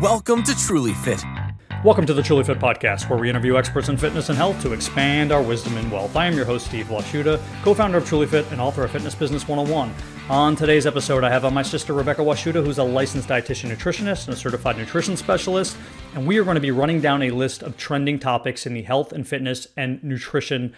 Welcome to Truly Fit. Welcome to the Truly Fit Podcast, where we interview experts in fitness and health to expand our wisdom and wealth. I am your host, Steve Washuta, co founder of Truly Fit and author of Fitness Business 101. On today's episode, I have on my sister, Rebecca Washuta, who's a licensed dietitian nutritionist and a certified nutrition specialist. And we are going to be running down a list of trending topics in the health and fitness and nutrition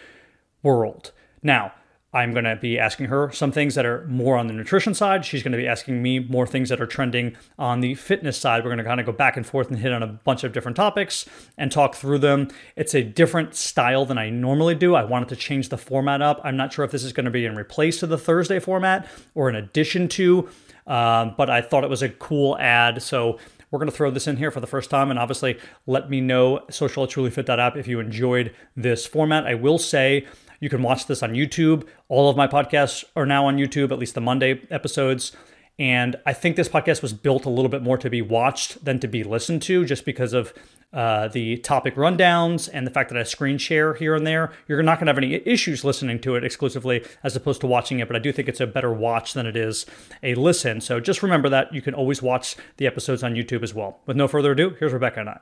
world. Now, I'm going to be asking her some things that are more on the nutrition side. She's going to be asking me more things that are trending on the fitness side. We're going to kind of go back and forth and hit on a bunch of different topics and talk through them. It's a different style than I normally do. I wanted to change the format up. I'm not sure if this is going to be in replace to the Thursday format or in addition to, um, but I thought it was a cool ad. So we're going to throw this in here for the first time. And obviously, let me know social at trulyfit.app if you enjoyed this format. I will say, you can watch this on YouTube. All of my podcasts are now on YouTube, at least the Monday episodes. And I think this podcast was built a little bit more to be watched than to be listened to, just because of uh, the topic rundowns and the fact that I screen share here and there. You're not going to have any issues listening to it exclusively as opposed to watching it, but I do think it's a better watch than it is a listen. So just remember that you can always watch the episodes on YouTube as well. With no further ado, here's Rebecca and I.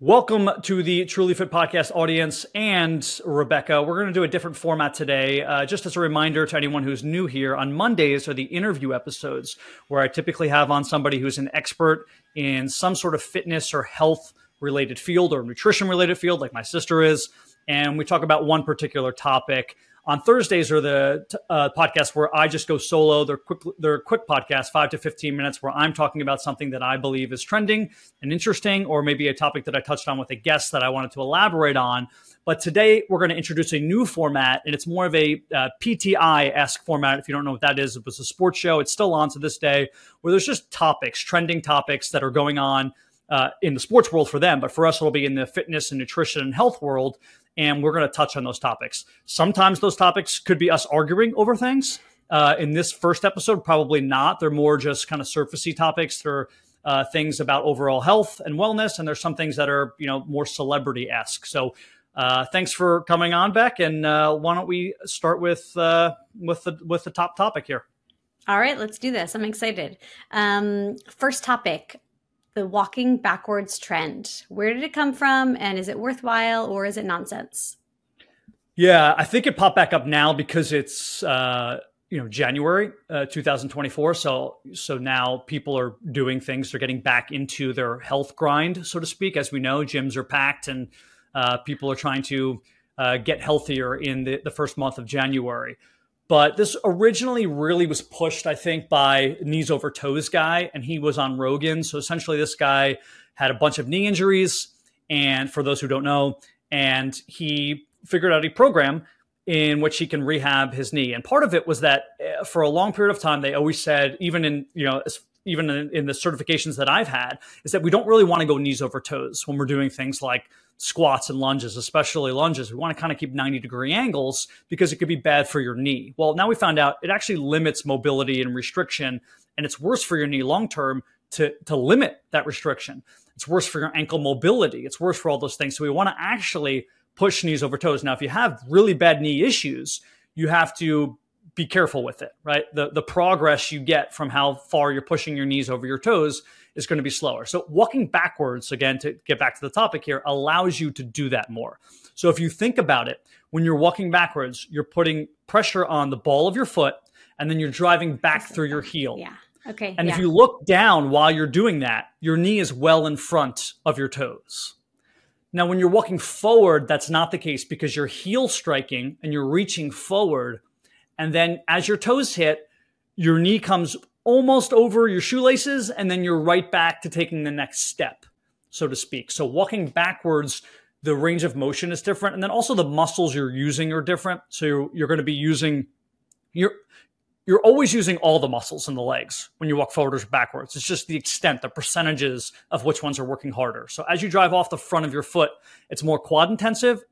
Welcome to the Truly Fit podcast audience and Rebecca. We're going to do a different format today. Uh, just as a reminder to anyone who's new here, on Mondays are the interview episodes where I typically have on somebody who's an expert in some sort of fitness or health related field or nutrition related field, like my sister is. And we talk about one particular topic on Thursdays are the uh, podcasts where I just go solo. They're quick, they're quick podcasts, five to fifteen minutes, where I'm talking about something that I believe is trending and interesting, or maybe a topic that I touched on with a guest that I wanted to elaborate on. But today we're going to introduce a new format, and it's more of a uh, PTI esque format. If you don't know what that is, it was a sports show. It's still on to this day, where there's just topics, trending topics that are going on uh, in the sports world for them, but for us, it'll be in the fitness and nutrition and health world and we're going to touch on those topics. Sometimes those topics could be us arguing over things. Uh, in this first episode, probably not. They're more just kind of surfacey topics. They're uh, things about overall health and wellness, and there's some things that are you know more celebrity esque. So. Uh, thanks for coming on, Beck. And uh, why don't we start with uh, with the with the top topic here? All right, let's do this. I'm excited. Um, first topic: the walking backwards trend. Where did it come from? And is it worthwhile or is it nonsense? Yeah, I think it popped back up now because it's uh, you know January uh, 2024. So so now people are doing things. They're getting back into their health grind, so to speak. As we know, gyms are packed and uh, people are trying to uh, get healthier in the, the first month of January. But this originally really was pushed, I think, by knees over toes guy, and he was on Rogan. So essentially, this guy had a bunch of knee injuries, and for those who don't know, and he figured out a program in which he can rehab his knee. And part of it was that eh, for a long period of time, they always said, even in you know even in, in, the certifications that I've had, is that we don't really want to go knees over toes when we're doing things like squats and lunges, especially lunges. We want to kind of keep 90 degree angles because it could be bad for your knee. Well, now we found out it actually limits mobility and restriction, and it's worse for your knee long term to, to limit that restriction. It's worse for your ankle mobility. It's worse for all those things. So we want to actually push knees over toes. Now, if you have really bad knee issues, you have to be careful with it, right? The the progress you get from how far you're pushing your knees over your toes is going to be slower. So walking backwards again to get back to the topic here allows you to do that more. So if you think about it, when you're walking backwards, you're putting pressure on the ball of your foot and then you're driving back through your heel. Yeah. Okay. And yeah. if you look down while you're doing that, your knee is well in front of your toes. Now, when you're walking forward, that's not the case because you're heel striking and you're reaching forward and then as your toes hit, your knee comes almost over your shoelaces, and then you're right back to taking the next step, so to speak. So walking backwards, the range of motion is different. And then also the muscles you're using are different. So you're, you're going to be using, you're, you're always using all the muscles in the legs when you walk forward or backwards. It's just the extent, the percentages of which ones are working harder. So as you drive off the front of your foot, it's more quad intensive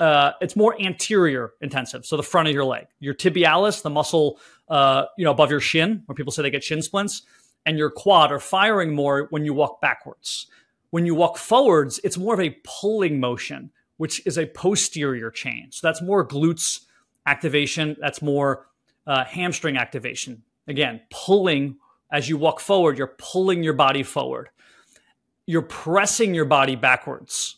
uh, it's more anterior intensive. So the front of your leg, your tibialis, the muscle, uh, you know, above your shin, where people say they get shin splints, and your quad are firing more when you walk backwards. When you walk forwards, it's more of a pulling motion, which is a posterior chain. So that's more glutes activation. That's more uh, hamstring activation. Again, pulling as you walk forward, you're pulling your body forward. you're pressing your body backwards.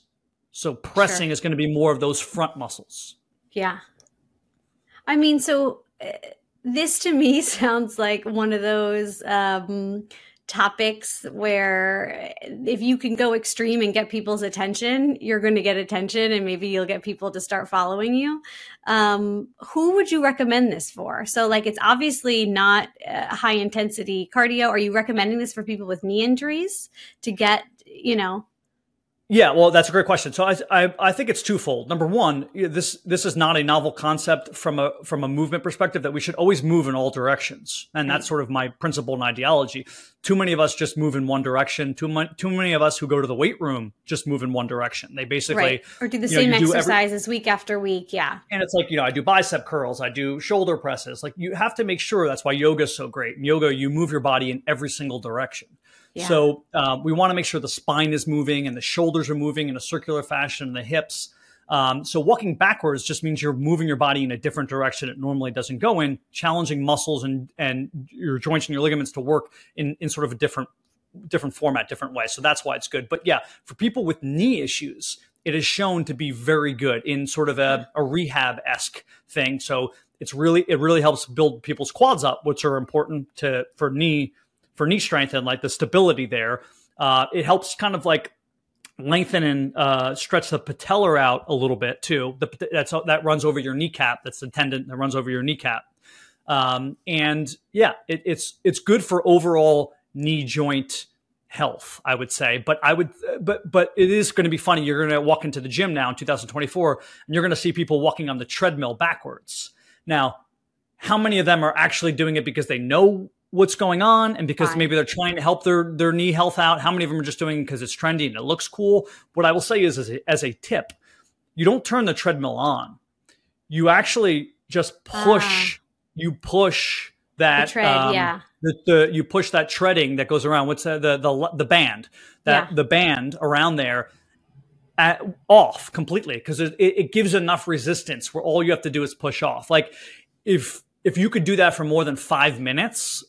So pressing sure. is going to be more of those front muscles. Yeah. I mean, so uh, this to me sounds like one of those um, topics where if you can go extreme and get people's attention, you're going to get attention and maybe you'll get people to start following you. Um, who would you recommend this for? So, like, it's obviously not high intensity cardio. Are you recommending this for people with knee injuries to get, you know, yeah, well, that's a great question. So I, I, I, think it's twofold. Number one, this this is not a novel concept from a from a movement perspective that we should always move in all directions, and that's mm. sort of my principle and ideology. Too many of us just move in one direction. Too much, too many of us who go to the weight room just move in one direction. They basically right. or do the same know, exercises every, week after week. Yeah, and it's like you know I do bicep curls, I do shoulder presses. Like you have to make sure that's why yoga is so great. In yoga, you move your body in every single direction. So uh, we want to make sure the spine is moving and the shoulders are moving in a circular fashion, and the hips. Um, so walking backwards just means you're moving your body in a different direction it normally doesn't go in, challenging muscles and and your joints and your ligaments to work in in sort of a different different format, different way. So that's why it's good. But yeah, for people with knee issues, it is shown to be very good in sort of a, a rehab esque thing. So it's really it really helps build people's quads up, which are important to for knee for knee strength and like the stability there. Uh, it helps kind of like lengthen and uh, stretch the patellar out a little bit too. The, that's that runs over your kneecap. That's the tendon that runs over your kneecap. Um, and yeah, it, it's it's good for overall knee joint health, I would say. But I would, but but it is going to be funny. You're going to walk into the gym now in 2024, and you're going to see people walking on the treadmill backwards. Now, how many of them are actually doing it because they know what's going on and because maybe they're trying to help their their knee health out how many of them are just doing because it's trendy and it looks cool. What i will say is as a, as a tip you don't turn the treadmill on. You actually just push uh, you push that the tread, um, yeah. the, the, you push that treading that goes around. What's the the the, the band that yeah. the band around there at, off completely because it, it gives enough resistance where all you have to do is push off. Like if if you could do that for more than five minutes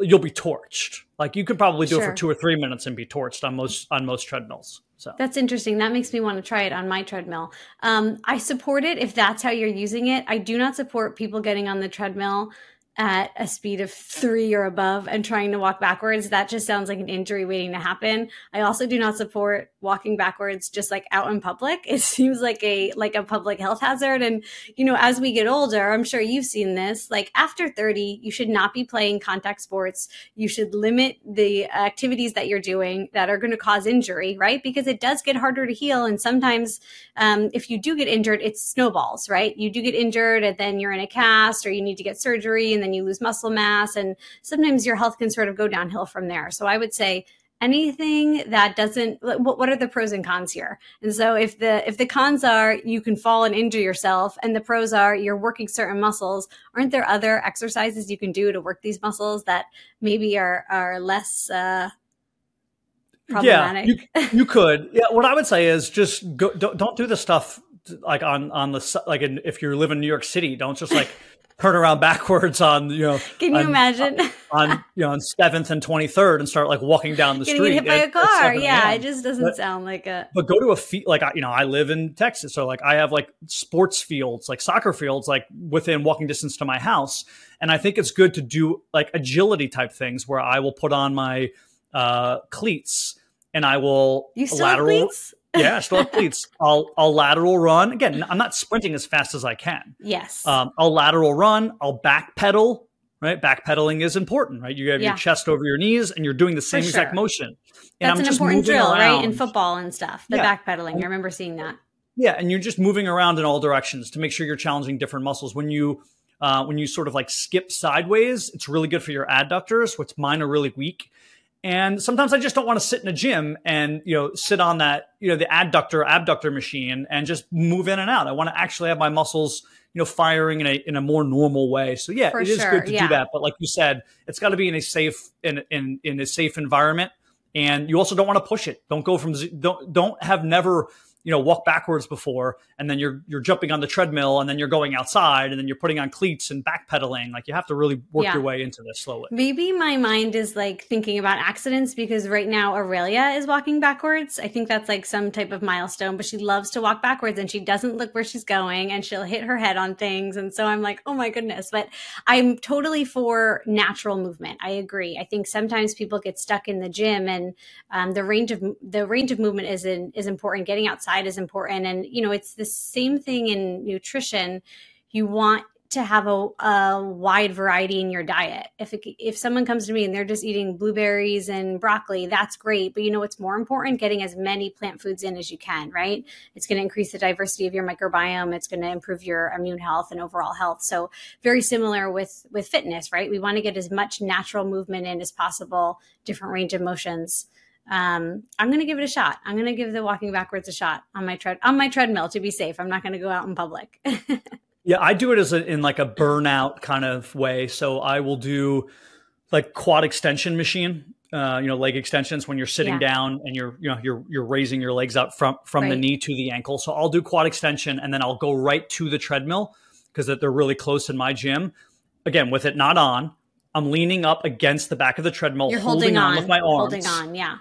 you'll be torched. Like you could probably do sure. it for two or three minutes and be torched on most on most treadmills. So that's interesting. That makes me want to try it on my treadmill. Um, I support it if that's how you're using it. I do not support people getting on the treadmill at a speed of three or above and trying to walk backwards, that just sounds like an injury waiting to happen. I also do not support walking backwards just like out in public. It seems like a like a public health hazard. And you know, as we get older, I'm sure you've seen this. Like after 30, you should not be playing contact sports. You should limit the activities that you're doing that are going to cause injury, right? Because it does get harder to heal. And sometimes, um, if you do get injured, it snowballs, right? You do get injured, and then you're in a cast, or you need to get surgery, and then you lose muscle mass. And sometimes your health can sort of go downhill from there. So I would say anything that doesn't what are the pros and cons here and so if the if the cons are you can fall and injure yourself and the pros are you're working certain muscles aren't there other exercises you can do to work these muscles that maybe are are less uh problematic yeah you, you could yeah what i would say is just go don't, don't do the stuff like on on the like in, if you live in new york city don't just like turn around backwards on you know can you on, imagine? on you know on 7th and 23rd and start like walking down the Getting street hit by a car. yeah it just doesn't but, sound like a but go to a field like I, you know i live in texas so like i have like sports fields like soccer fields like within walking distance to my house and i think it's good to do like agility type things where i will put on my uh cleats and i will you still lateral have cleats? yeah, have cleats. I'll I'll lateral run. Again, I'm not sprinting as fast as I can. Yes. Um, I'll lateral run. I'll back pedal. Right, backpedaling is important. Right, you have yeah. your chest over your knees, and you're doing the same sure. exact motion. And That's I'm an important drill, around. right, in football and stuff. The yeah. backpedaling. I remember seeing that. Yeah, and you're just moving around in all directions to make sure you're challenging different muscles. When you uh, when you sort of like skip sideways, it's really good for your adductors, which mine are really weak. And sometimes I just don't want to sit in a gym and, you know, sit on that, you know, the adductor abductor machine and just move in and out. I want to actually have my muscles, you know, firing in a, in a more normal way. So yeah, For it is sure, good to yeah. do that. But like you said, it's got to be in a safe, in, in, in a safe environment. And you also don't want to push it. Don't go from, don't, don't have never you know walk backwards before and then you're you're jumping on the treadmill and then you're going outside and then you're putting on cleats and backpedaling. Like you have to really work yeah. your way into this slowly. Maybe my mind is like thinking about accidents because right now aurelia is walking backwards. I think that's like some type of milestone but she loves to walk backwards and she doesn't look where she's going and she'll hit her head on things and so i'm like oh my goodness. But i'm totally for natural movement. I agree. I think sometimes people get stuck in the gym and um, the range of the range of movement is in, is important. Getting outside is important. And, you know, it's the same thing in nutrition. You want to have a, a, wide variety in your diet. If it, if someone comes to me and they're just eating blueberries and broccoli, that's great. But you know what's more important? Getting as many plant foods in as you can, right? It's going to increase the diversity of your microbiome. It's going to improve your immune health and overall health. So very similar with with fitness, right? We want to get as much natural movement in as possible, different range of motions um, I'm going to give it a shot. I'm going to give the walking backwards a shot on my tread on my treadmill to be safe. I'm not going to go out in public. yeah, I do it as a, in like a burnout kind of way. So I will do like quad extension machine. Uh, you know, leg extensions when you're sitting yeah. down and you're you know you're you're raising your legs up from from right. the knee to the ankle. So I'll do quad extension and then I'll go right to the treadmill because they're really close in my gym. Again, with it not on, I'm leaning up against the back of the treadmill, You're holding, holding on, on, with my arms. Holding on, yeah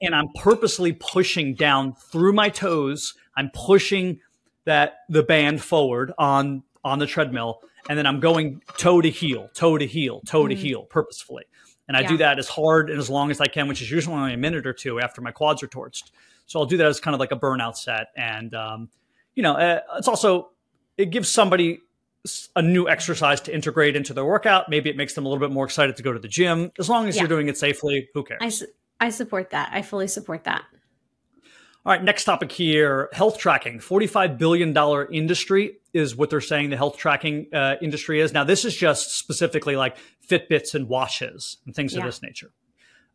and I'm purposely pushing down through my toes. I'm pushing that the band forward on on the treadmill, and then I'm going toe to heel, toe to heel, toe to heel, purposefully. And I yeah. do that as hard and as long as I can, which is usually only a minute or two after my quads are torched. So I'll do that as kind of like a burnout set, and um, you know, uh, it's also it gives somebody a new exercise to integrate into their workout. Maybe it makes them a little bit more excited to go to the gym. As long as yeah. you're doing it safely, who cares? I support that. I fully support that. All right, next topic here health tracking. $45 billion industry is what they're saying the health tracking uh, industry is. Now, this is just specifically like Fitbits and watches and things yeah. of this nature.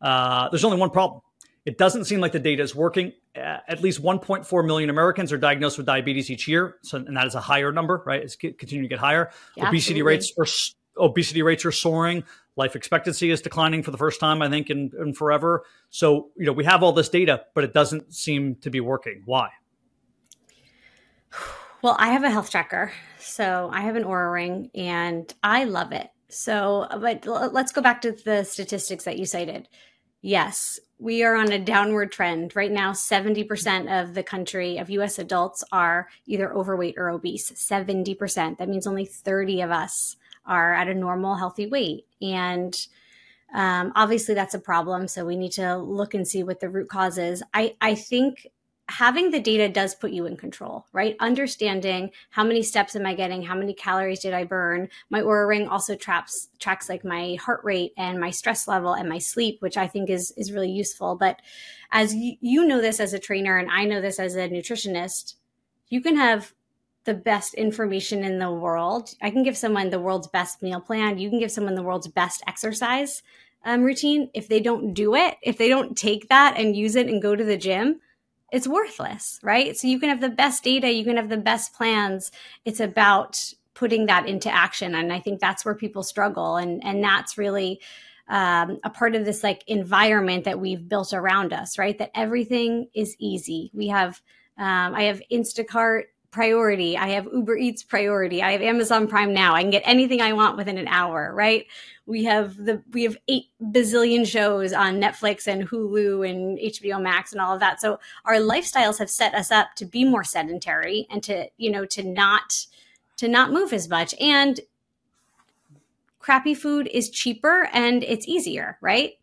Uh, there's only one problem. It doesn't seem like the data is working. Uh, at least 1.4 million Americans are diagnosed with diabetes each year, so and that is a higher number, right? It's continuing to get higher. Yeah, Obesity absolutely. rates are obesity rates are soaring. Life expectancy is declining for the first time, I think, in, in forever. So, you know, we have all this data, but it doesn't seem to be working. Why? Well, I have a health tracker. So I have an Oura ring and I love it. So, but let's go back to the statistics that you cited. Yes, we are on a downward trend. Right now, 70% of the country of US adults are either overweight or obese. 70%. That means only 30 of us are at a normal, healthy weight. And um, obviously, that's a problem. So we need to look and see what the root cause is. I, I think having the data does put you in control, right? Understanding how many steps am I getting? How many calories did I burn? My Oura Ring also traps tracks like my heart rate and my stress level and my sleep, which I think is is really useful. But as you, you know this as a trainer and I know this as a nutritionist, you can have the best information in the world. I can give someone the world's best meal plan. You can give someone the world's best exercise um, routine. If they don't do it, if they don't take that and use it and go to the gym, it's worthless, right? So you can have the best data, you can have the best plans. It's about putting that into action. And I think that's where people struggle. And, and that's really um, a part of this like environment that we've built around us, right? That everything is easy. We have, um, I have Instacart priority. I have Uber Eats priority. I have Amazon Prime now. I can get anything I want within an hour, right? We have the we have 8 bazillion shows on Netflix and Hulu and HBO Max and all of that. So our lifestyles have set us up to be more sedentary and to, you know, to not to not move as much and crappy food is cheaper and it's easier, right?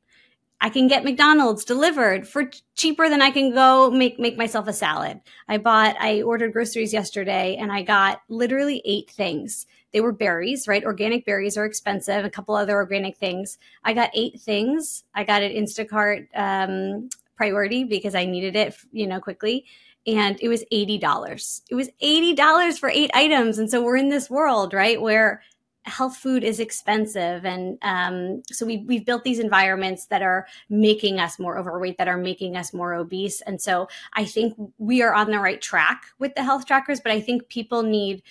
I can get McDonald's delivered for cheaper than I can go make make myself a salad. I bought I ordered groceries yesterday and I got literally 8 things. They were berries, right? Organic berries are expensive, a couple other organic things. I got 8 things. I got it Instacart um, priority because I needed it, you know, quickly and it was $80. It was $80 for 8 items and so we're in this world, right, where health food is expensive and um, so we, we've built these environments that are making us more overweight that are making us more obese and so i think we are on the right track with the health trackers but i think people need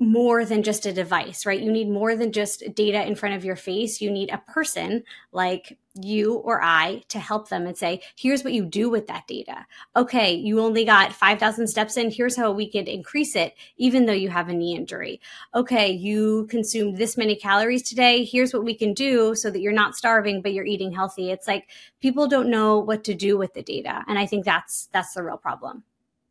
more than just a device, right? You need more than just data in front of your face. You need a person like you or I to help them and say, here's what you do with that data. Okay, you only got 5,000 steps in. Here's how we could increase it, even though you have a knee injury. Okay, you consumed this many calories today. Here's what we can do so that you're not starving, but you're eating healthy. It's like people don't know what to do with the data. And I think that's, that's the real problem.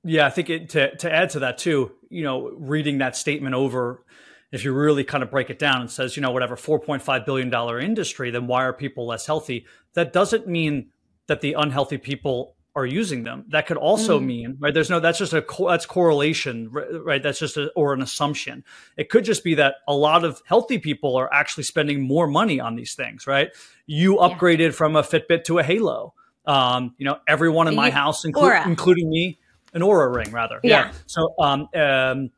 Yeah, I think it, to to add to that too, you know, reading that statement over, if you really kind of break it down and says, you know, whatever, four point five billion dollar industry, then why are people less healthy? That doesn't mean that the unhealthy people are using them. That could also mm. mean, right? There's no, that's just a, that's correlation, right? That's just a, or an assumption. It could just be that a lot of healthy people are actually spending more money on these things, right? You upgraded yeah. from a Fitbit to a Halo. Um, you know, everyone in my house, inclu- including me, an Oura ring rather. Yeah. yeah. So um, um,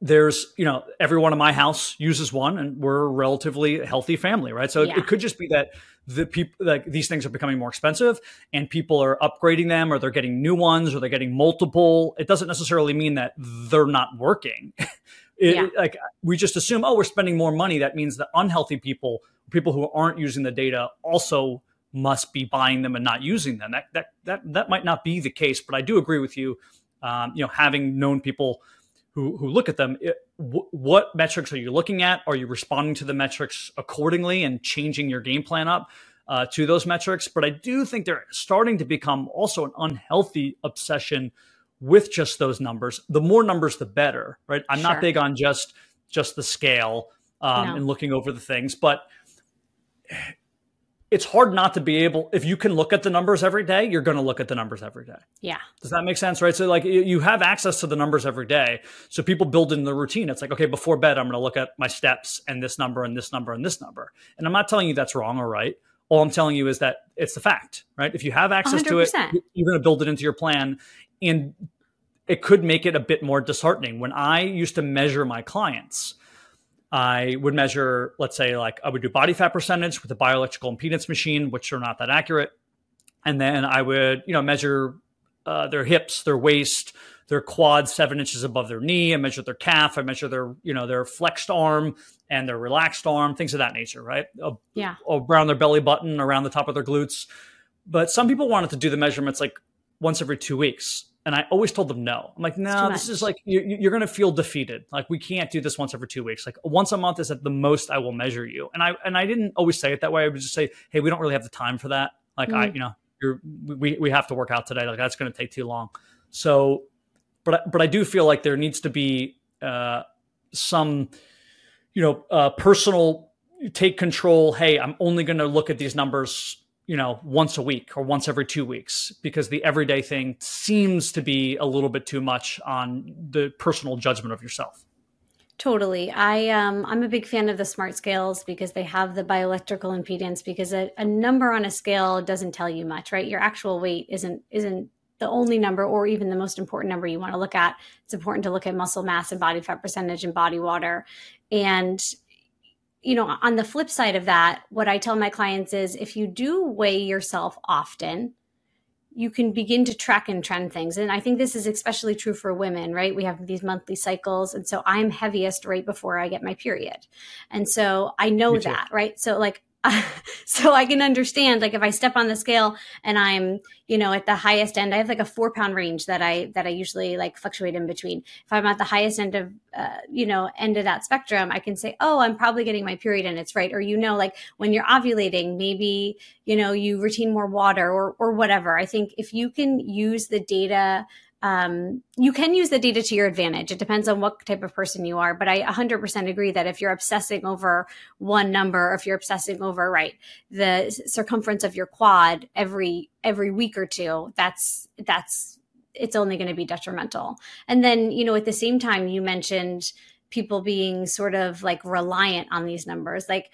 there's you know everyone in my house uses one, and we're a relatively healthy family, right? So yeah. it, it, could just be that the people like these things are becoming more expensive, and people are upgrading them, or they're getting new ones, or they're getting multiple. It doesn't necessarily mean that they're not working. It, yeah. like we just assume, oh, we're spending more money. That means that unhealthy people, people who aren't using the data, also must be buying them and not using them. That that that that might not be the case, but I do agree with you. Um, you know, having known people who who look at them, it, w- what metrics are you looking at? Are you responding to the metrics accordingly and changing your game plan up uh, to those metrics? But I do think they're starting to become also an unhealthy obsession with just those numbers. The more numbers, the better, right? I'm sure. not big on just just the scale um, no. and looking over the things, but it's hard not to be able if you can look at the numbers every day you're going to look at the numbers every day. Yeah. Does that make sense right? So like you have access to the numbers every day. So people build in the routine. It's like okay before bed i'm going to look at my steps and this number and this number and this number. And i'm not telling you that's wrong or right. All i'm telling you is that it's the fact right? If you have access 100%. to it you're going to build it into your plan. And it could make it a bit more disheartening. When i used to measure my clients I would measure, let's say, like I would do body fat percentage with a bioelectrical impedance machine, which are not that accurate. And then I would, you know, measure uh, their hips, their waist, their quad seven inches above their knee. I measure their calf. I measure their, you know, their flexed arm and their relaxed arm, things of that nature, right? Yeah. Around their belly button, around the top of their glutes. But some people wanted to do the measurements like once every two weeks. And I always told them no. I'm like, no, this is like you're, you're going to feel defeated. Like we can't do this once every two weeks. Like once a month is at the most I will measure you. And I and I didn't always say it that way. I would just say, hey, we don't really have the time for that. Like mm. I, you know, you're we we have to work out today. Like that's going to take too long. So, but but I do feel like there needs to be uh, some, you know, uh, personal take control. Hey, I'm only going to look at these numbers you know, once a week or once every two weeks because the everyday thing seems to be a little bit too much on the personal judgment of yourself. Totally. I um I'm a big fan of the smart scales because they have the bioelectrical impedance because a, a number on a scale doesn't tell you much, right? Your actual weight isn't isn't the only number or even the most important number you want to look at. It's important to look at muscle mass and body fat percentage and body water. And you know, on the flip side of that, what I tell my clients is if you do weigh yourself often, you can begin to track and trend things. And I think this is especially true for women, right? We have these monthly cycles. And so I'm heaviest right before I get my period. And so I know that, right? So, like, so I can understand like if I step on the scale and I'm, you know, at the highest end, I have like a four pound range that I that I usually like fluctuate in between. If I'm at the highest end of, uh, you know, end of that spectrum, I can say, oh, I'm probably getting my period and it's right. Or you know, like when you're ovulating, maybe you know you retain more water or or whatever. I think if you can use the data um, you can use the data to your advantage. It depends on what type of person you are. But I 100% agree that if you're obsessing over one number, if you're obsessing over right the circumference of your quad every every week or two, that's that's it's only going to be detrimental. And then you know at the same time you mentioned people being sort of like reliant on these numbers. Like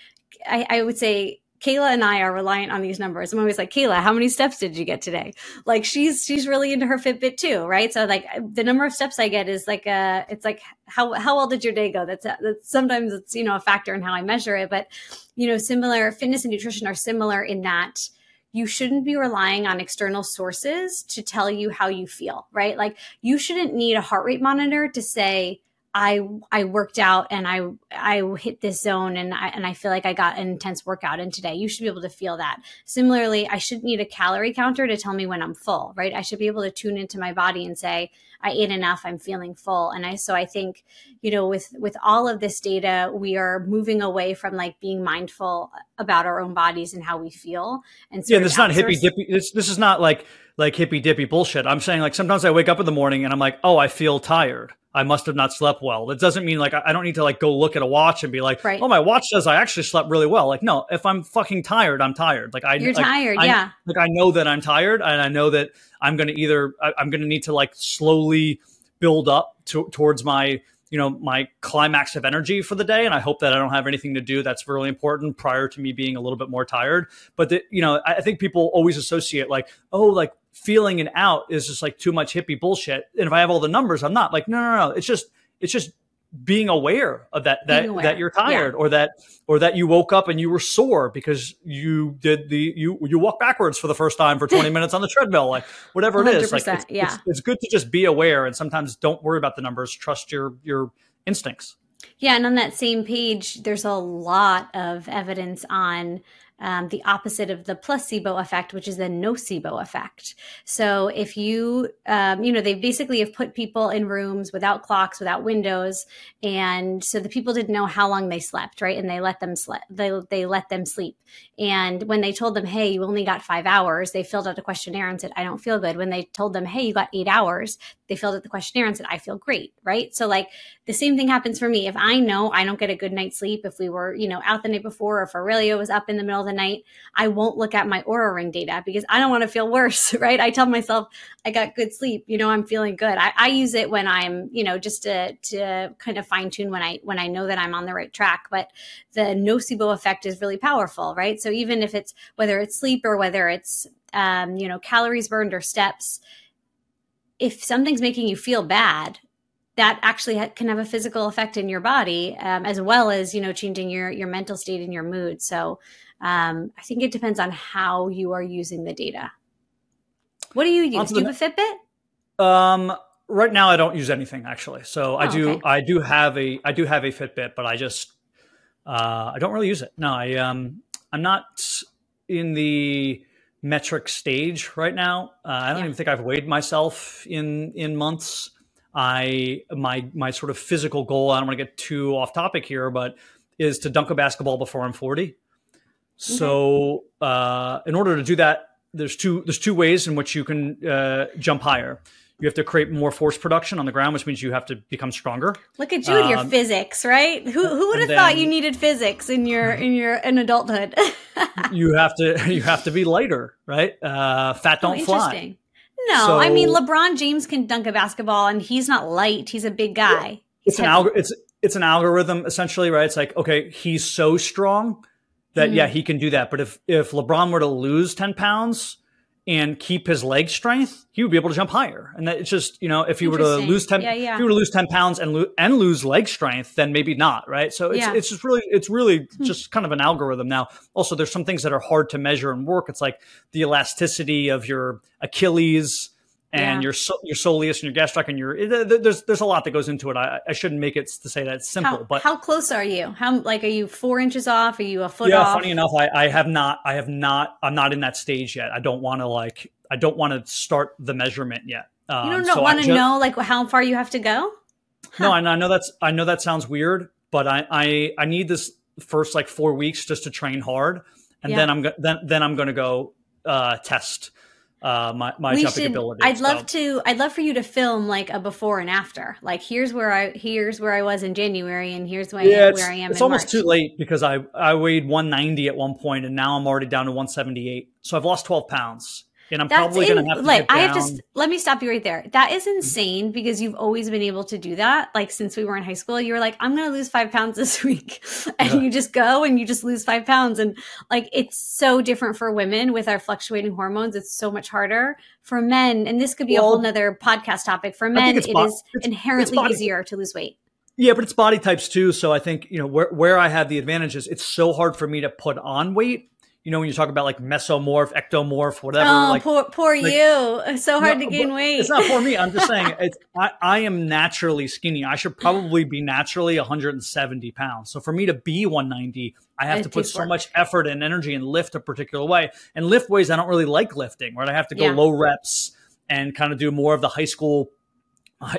I, I would say Kayla and I are reliant on these numbers. I'm always like, Kayla, how many steps did you get today? Like she's she's really into her Fitbit too, right? So like the number of steps I get is like a it's like how how well did your day go? That's, a, that's sometimes it's you know a factor in how I measure it, but you know similar fitness and nutrition are similar in that you shouldn't be relying on external sources to tell you how you feel, right? Like you shouldn't need a heart rate monitor to say I I worked out and I I hit this zone and I and I feel like I got an intense workout in today. You should be able to feel that. Similarly, I shouldn't need a calorie counter to tell me when I'm full, right? I should be able to tune into my body and say, I ate enough, I'm feeling full. And I so I think, you know, with with all of this data, we are moving away from like being mindful about our own bodies and how we feel. And so yeah, this is not hippy dippy. This this is not like like hippy dippy bullshit. I'm saying like sometimes I wake up in the morning and I'm like, oh, I feel tired. I must have not slept well. That doesn't mean like I don't need to like go look at a watch and be like, right. oh, my watch says I actually slept really well. Like, no, if I'm fucking tired, I'm tired. Like I, you're like, tired, I, yeah. Like I know that I'm tired, and I know that I'm going to either I, am going to need to like slowly build up to, towards my you know my climax of energy for the day and i hope that i don't have anything to do that's really important prior to me being a little bit more tired but the, you know i think people always associate like oh like feeling it out is just like too much hippie bullshit. And if i have all the numbers i'm not like no no no it's just it's just being aware of that that that you're tired yeah. or that or that you woke up and you were sore because you did the you you walk backwards for the first time for 20 minutes on the treadmill like whatever it is. Like it's, yeah. It's, it's, good to just be aware and sometimes don't worry about the numbers. Trust your your instincts. Yeah and on that same page there's a lot of evidence on um, the opposite of the placebo effect, which is the nocebo effect. So if you, um, you know, they basically have put people in rooms without clocks, without windows, and so the people didn't know how long they slept, right? And they let them sleep. They they let them sleep. And when they told them, "Hey, you only got five hours," they filled out a questionnaire and said, "I don't feel good." When they told them, "Hey, you got eight hours," they filled out the questionnaire and said, "I feel great," right? So like the same thing happens for me. If I know I don't get a good night's sleep, if we were, you know, out the night before, or if Aurelia was up in the middle of the night, I won't look at my Oura ring data because I don't want to feel worse, right? I tell myself I got good sleep, you know, I'm feeling good. I, I use it when I'm, you know, just to to kind of fine tune when I when I know that I'm on the right track. But the nocebo effect is really powerful, right? So even if it's whether it's sleep or whether it's um, you know, calories burned or steps, if something's making you feel bad, that actually ha- can have a physical effect in your body um, as well as you know changing your your mental state and your mood. So um, i think it depends on how you are using the data. What do you use? Do you have a fitbit? Um, right now i don't use anything actually. So oh, i do okay. i do have a i do have a fitbit but i just uh, i don't really use it. No i um i'm not in the metric stage right now uh, i don't yeah. even think i've weighed myself in in months I my my sort of physical goal. I don't want to get too off topic here, but is to dunk a basketball before I'm 40. So uh, in order to do that, there's two there's two ways in which you can uh, jump higher. You have to create more force production on the ground, which means you have to become stronger. Look at you with your um, physics, right? Who who would have thought you needed physics in your in your in adulthood? you have to you have to be lighter, right? Uh, fat oh, don't oh, fly. No, so, I mean LeBron James can dunk a basketball, and he's not light. He's a big guy. It's an alg- It's it's an algorithm essentially, right? It's like okay, he's so strong that mm-hmm. yeah, he can do that. But if if LeBron were to lose ten pounds, and keep his leg strength, he would be able to jump higher. And that it's just, you know, if you were to lose 10, yeah, yeah. if he were to lose 10 pounds and, lo- and lose leg strength, then maybe not. Right. So it's, yeah. it's just really, it's really hmm. just kind of an algorithm. Now, also there's some things that are hard to measure and work. It's like the elasticity of your Achilles, and yeah. your your soleus and your gastroc and your there's there's a lot that goes into it. I, I shouldn't make it to say that it's simple, how, but how close are you? How like are you four inches off? Are you a foot yeah, off? funny enough, I, I have not I have not I'm not in that stage yet. I don't want to like I don't want to start the measurement yet. Um, you don't so want to know like how far you have to go? No, I, I know that's I know that sounds weird, but I I I need this first like four weeks just to train hard, and yeah. then I'm go- then then I'm going to go uh, test uh, my, my we jumping should, ability. I'd so. love to. I'd love for you to film like a before and after. Like here's where I here's where I was in January, and here's where, yeah, I, where I am. It's almost March. too late because I I weighed 190 at one point, and now I'm already down to 178. So I've lost 12 pounds and I'm That's probably going to have to. Like, I have to. Let me stop you right there. That is mm-hmm. insane because you've always been able to do that. Like since we were in high school, you were like, "I'm going to lose five pounds this week," and yeah. you just go and you just lose five pounds. And like, it's so different for women with our fluctuating hormones. It's so much harder for men, and this could be well, a whole nother podcast topic. For men, it bo- is it's, inherently it's easier to lose weight. Yeah, but it's body types too. So I think you know where where I have the advantages. It's so hard for me to put on weight you know, when you talk about like mesomorph, ectomorph, whatever. Oh, like, poor, poor like, you! So hard no, to gain weight. It's not for me. I'm just saying, it's I, I am naturally skinny. I should probably be naturally 170 pounds. So for me to be 190, I have it to put so work. much effort and energy and lift a particular way. And lift ways I don't really like lifting, right? I have to go yeah. low reps and kind of do more of the high school,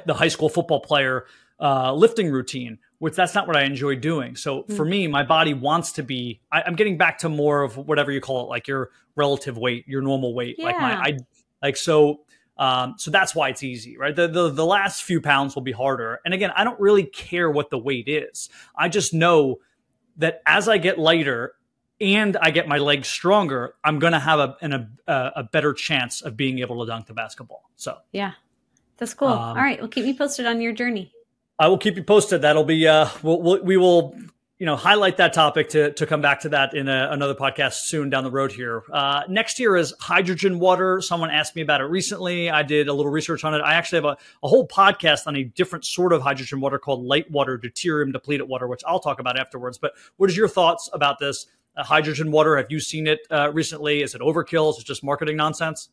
the high school football player uh, lifting routine which that's not what I enjoy doing. So mm. for me, my body wants to be. I, am getting back to more of whatever you call it, like your relative weight, your normal weight. Yeah. Like my, I like so. Um, so that's why it's easy, right? The, the the last few pounds will be harder. And again, I don't really care what the weight is. I just know that as I get lighter and I get my legs stronger, I'm going to have a, an, a a better chance of being able to dunk the basketball. So yeah, that's cool. Um, All right, well, keep me posted on your journey. I will keep you posted. That'll be uh, we'll, we'll we will you know highlight that topic to to come back to that in a, another podcast soon down the road here. Uh, next year is hydrogen water. Someone asked me about it recently. I did a little research on it. I actually have a, a whole podcast on a different sort of hydrogen water called light water, deuterium depleted water, which I'll talk about afterwards. But what is your thoughts about this uh, hydrogen water? Have you seen it uh, recently? Is it overkill? Is it just marketing nonsense?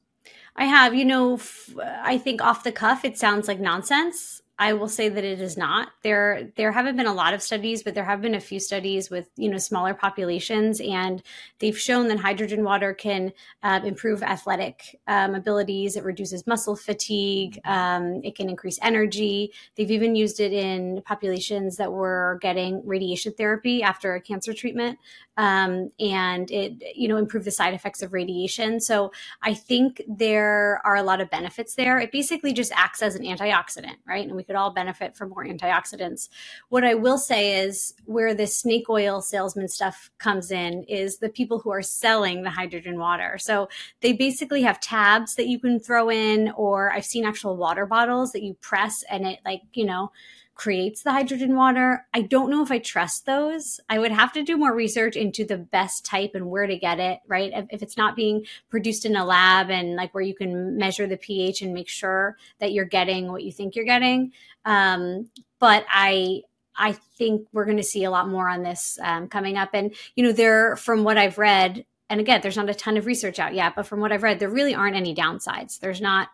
I have. You know, f- I think off the cuff, it sounds like nonsense. I will say that it is not. There there haven't been a lot of studies, but there have been a few studies with you know smaller populations, and they've shown that hydrogen water can uh, improve athletic um, abilities. It reduces muscle fatigue. Um, it can increase energy. They've even used it in populations that were getting radiation therapy after a cancer treatment, um, and it you know improve the side effects of radiation. So I think there are a lot of benefits there. It basically just acts as an antioxidant, right? And we could all benefit from more antioxidants. What I will say is where the snake oil salesman stuff comes in is the people who are selling the hydrogen water. So they basically have tabs that you can throw in, or I've seen actual water bottles that you press and it like, you know, creates the hydrogen water. I don't know if I trust those. I would have to do more research into the best type and where to get it, right? If, if, it's not being produced in a lab and like where you can measure the pH and make sure that you're getting what you think you're getting. Um, but I, I think we're going to see a lot more on this um, coming up. And, you know, there, from what I've read, and again, there's not a ton of research out yet, but from what I've read, there really aren't any downsides. There's not,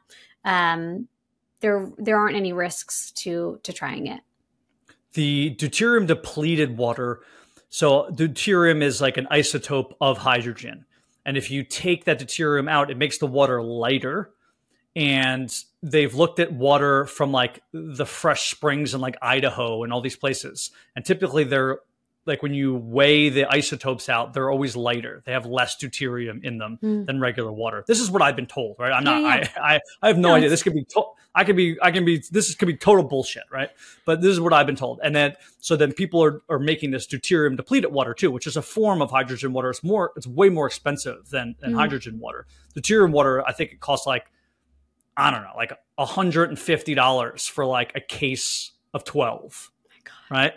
um, there there aren't any risks to to trying it. The deuterium depleted water. So deuterium is like an isotope of hydrogen. And if you take that deuterium out, it makes the water lighter. And they've looked at water from like the fresh springs in like Idaho and all these places. And typically they're like when you weigh the isotopes out, they're always lighter. They have less deuterium in them mm. than regular water. This is what I've been told, right? I'm yeah, not. Yeah. I, I, I have no, no idea. This could be. To- I could be. I can be. This could be total bullshit, right? But this is what I've been told. And then so then people are are making this deuterium depleted water too, which is a form of hydrogen water. It's more. It's way more expensive than than mm. hydrogen water. Deuterium water, I think it costs like I don't know, like hundred and fifty dollars for like a case of twelve. Oh right?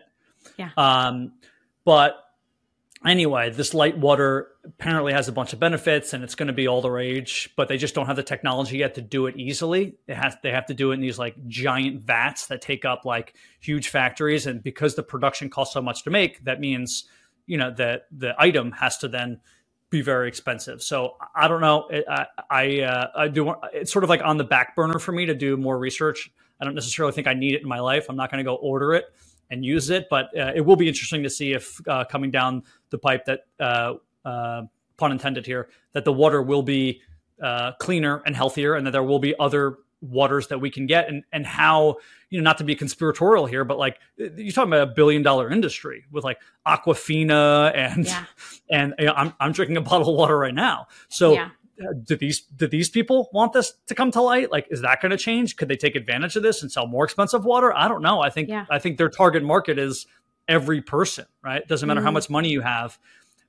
Yeah. Um but anyway, this light water apparently has a bunch of benefits and it's going to be all the rage, but they just don't have the technology yet to do it easily. It has they have to do it in these like giant vats that take up like huge factories and because the production costs so much to make, that means, you know, that the item has to then be very expensive. So I don't know. I I, uh, I do. It's sort of like on the back burner for me to do more research. I don't necessarily think I need it in my life. I'm not going to go order it and use it. But uh, it will be interesting to see if uh, coming down the pipe that, uh, uh pun intended here, that the water will be uh, cleaner and healthier, and that there will be other waters that we can get, and and how you know not to be conspiratorial here, but like you're talking about a billion dollar industry with like Aquafina and yeah. and you know, I'm I'm drinking a bottle of water right now, so. Yeah do these do these people want this to come to light? Like, is that going to change? Could they take advantage of this and sell more expensive water? I don't know. I think yeah. I think their target market is every person, right? It doesn't matter mm-hmm. how much money you have,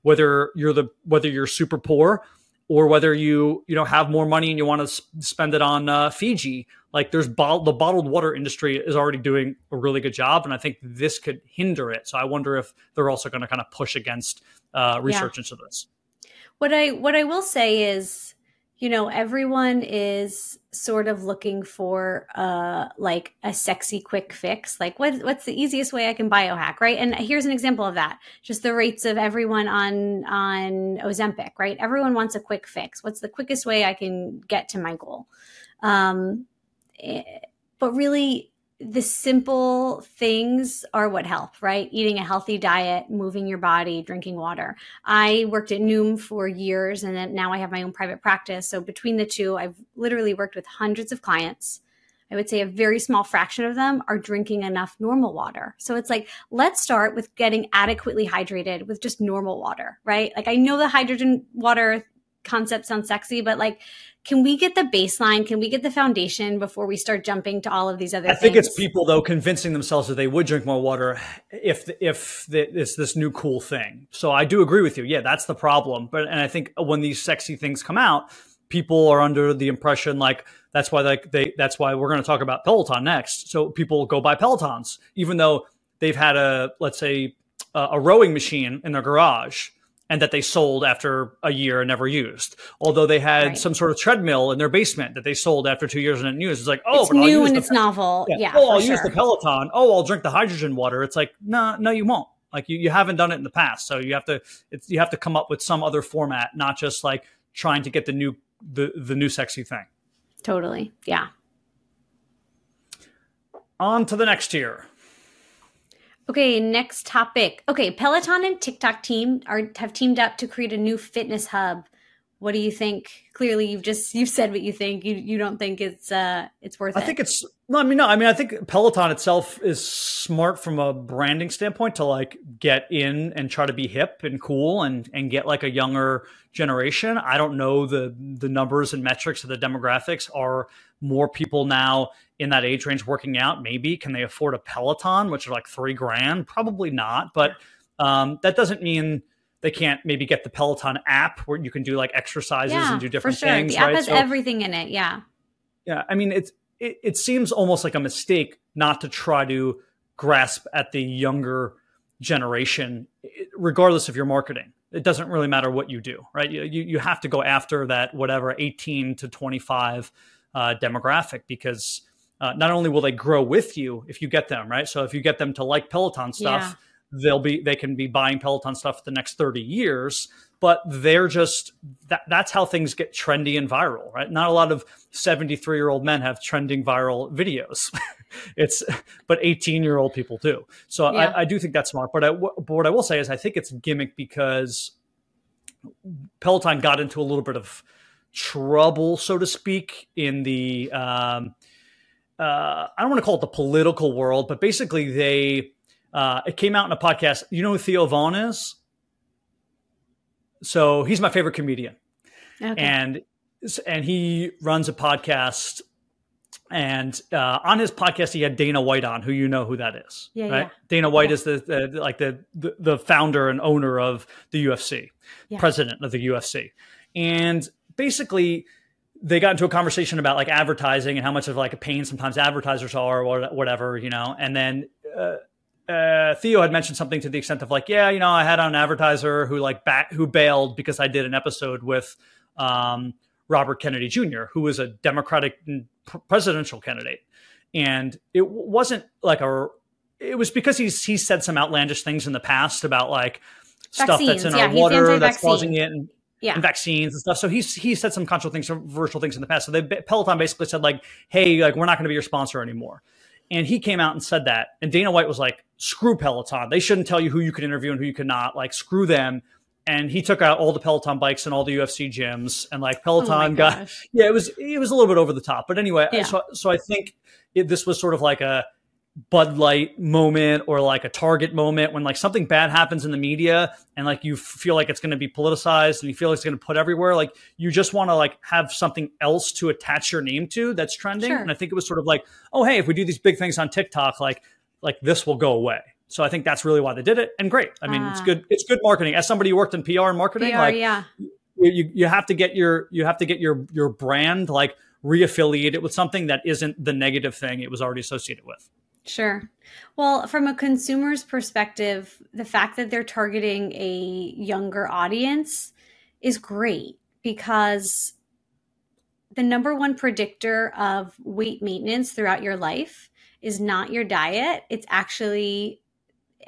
whether you're the whether you're super poor or whether you you know have more money and you want to spend it on uh, Fiji. Like, there's bo- the bottled water industry is already doing a really good job, and I think this could hinder it. So I wonder if they're also going to kind of push against uh, research yeah. into this. What I what I will say is you know everyone is sort of looking for uh like a sexy quick fix. Like what what's the easiest way i can biohack right? And here's an example of that. Just the rates of everyone on on ozempic right? Everyone wants a quick fix. What's the quickest way i can get to my goal? Um eh, but really the simple things are what help, right? Eating a healthy diet, moving your body, drinking water. I worked at Noom for years and then now I have my own private practice. So between the two, I've literally worked with hundreds of clients. I would say a very small fraction of them are drinking enough normal water. So it's like, let's start with getting adequately hydrated with just normal water, right? Like I know the hydrogen water concept sounds sexy, but like, can we get the baseline? Can we get the foundation before we start jumping to all of these other? Things? I think it's people though convincing themselves that they would drink more water if if it's this new cool thing. So I do agree with you. Yeah, that's the problem. But and I think when these sexy things come out, people are under the impression like that's why like they that's why we're going to talk about Peloton next. So people go buy Pelotons even though they've had a let's say a rowing machine in their garage and that they sold after a year and never used. Although they had right. some sort of treadmill in their basement that they sold after two years and didn't use. It's like, oh, it's new and it's novel. Yeah. yeah oh, I'll sure. use the Peloton. Oh, I'll drink the hydrogen water. It's like, no, nah, no, you won't. Like you, you haven't done it in the past, so you have to you have to come up with some other format, not just like trying to get the new the the new sexy thing. Totally, yeah. On to the next tier. Okay, next topic. Okay, Peloton and TikTok team are have teamed up to create a new fitness hub. What do you think? Clearly, you've just you've said what you think. You you don't think it's uh it's worth I it. I think it's no. I mean, no. I mean, I think Peloton itself is smart from a branding standpoint to like get in and try to be hip and cool and and get like a younger generation. I don't know the the numbers and metrics of the demographics. Are more people now in that age range working out? Maybe. Can they afford a Peloton, which are like three grand? Probably not. But um, that doesn't mean they can't maybe get the Peloton app where you can do like exercises yeah, and do different for sure. things. The app right? has so, everything in it. Yeah. Yeah. I mean, it's it, it seems almost like a mistake not to try to grasp at the younger generation, regardless of your marketing. It doesn't really matter what you do, right? You, you, you have to go after that whatever 18 to 25 uh, demographic because uh, not only will they grow with you if you get them right so if you get them to like peloton stuff yeah. They'll be they can be buying peloton stuff for the next 30 years but they're just that that's how things get trendy and viral right? Not a lot of 73 year old men have trending viral videos. It's but 18 year old people do. So yeah. I, I, do think that's smart but, I, but what i will say is i think it's gimmick because peloton got into a little bit of trouble, so to speak, in the um, uh, I don't want to call it the political world, but basically they uh, it came out in a podcast. You know who Theo Von is? So he's my favorite comedian, okay. and and he runs a podcast. And uh, on his podcast, he had Dana White on, who you know who that is, yeah, right? Yeah. Dana White yeah. is the, the, like the, the the founder and owner of the UFC, president of the UFC, and basically they got into a conversation about like advertising and how much of like a pain sometimes advertisers are or whatever, you know. And then uh, uh, Theo had mentioned something to the extent of like, yeah, you know, I had an advertiser who like back who bailed because I did an episode with um, Robert Kennedy Jr., who was a Democratic presidential candidate, and it wasn't like a. It was because he's he said some outlandish things in the past about like Vaccines, stuff that's in yeah, our water that's causing it and yeah. and vaccines and stuff. So he's he said some controversial things in the past. So they Peloton basically said like, "Hey, like we're not going to be your sponsor anymore." And he came out and said that. And Dana White was like, "Screw Peloton. They shouldn't tell you who you can interview and who you could not. Like, screw them." And he took out all the Peloton bikes and all the UFC gyms, and like oh Peloton oh got yeah, it was it was a little bit over the top. But anyway, yeah. so so I think it, this was sort of like a Bud Light moment or like a Target moment when like something bad happens in the media and like you feel like it's going to be politicized and you feel like it's going to put everywhere. Like you just want to like have something else to attach your name to that's trending. Sure. And I think it was sort of like, oh hey, if we do these big things on TikTok, like like this will go away. So I think that's really why they did it. And great. I mean, it's ah. good. It's good marketing. As somebody who worked in PR and marketing, PR, like yeah. you, you have to get your you have to get your your brand like reaffiliated with something that isn't the negative thing it was already associated with. Sure. Well, from a consumer's perspective, the fact that they're targeting a younger audience is great because the number one predictor of weight maintenance throughout your life is not your diet. It's actually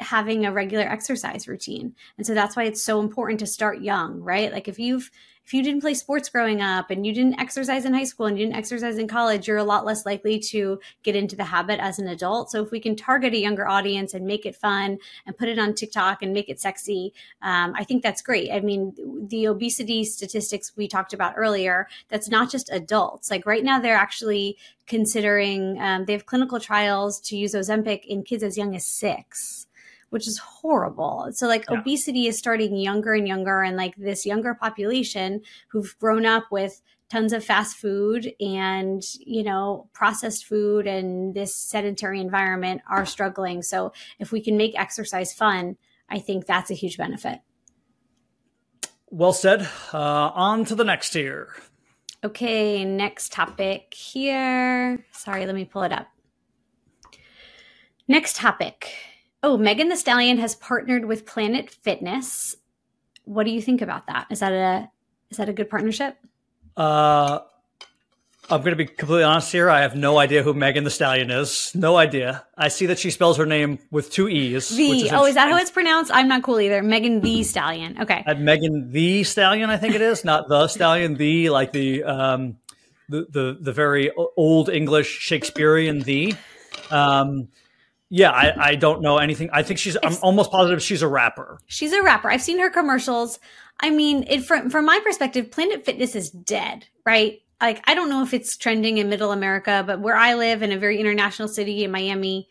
having a regular exercise routine. And so that's why it's so important to start young, right? Like if you've if you didn't play sports growing up and you didn't exercise in high school and you didn't exercise in college, you're a lot less likely to get into the habit as an adult. So if we can target a younger audience and make it fun and put it on TikTok and make it sexy, um, I think that's great. I mean, the obesity statistics we talked about earlier, that's not just adults. Like right now, they're actually considering, um, they have clinical trials to use Ozempic in kids as young as six which is horrible. So like yeah. obesity is starting younger and younger and like this younger population who've grown up with tons of fast food and you know processed food and this sedentary environment are struggling. So if we can make exercise fun i think that's a huge benefit. Well said. Uh, on to the next here okay next topic here. Sorry let me pull it up. Next topic Oh, Megan Thee Stallion has partnered with Planet Fitness. What do you think about that? Is that a is that a good partnership? Uh, I'm going to be completely honest here. I have no idea who Megan Thee Stallion is. No idea. I see that she spells her name with two e's. The is oh, is that how it's pronounced? I'm not cool either. Megan the Stallion. Okay. At Megan the Stallion, I think it is, not the Stallion. The like the um, the the the very old English Shakespearean the. Um, yeah, I, I don't know anything. I think she's. I'm almost positive she's a rapper. She's a rapper. I've seen her commercials. I mean, it, from from my perspective, Planet Fitness is dead, right? Like, I don't know if it's trending in Middle America, but where I live in a very international city in Miami,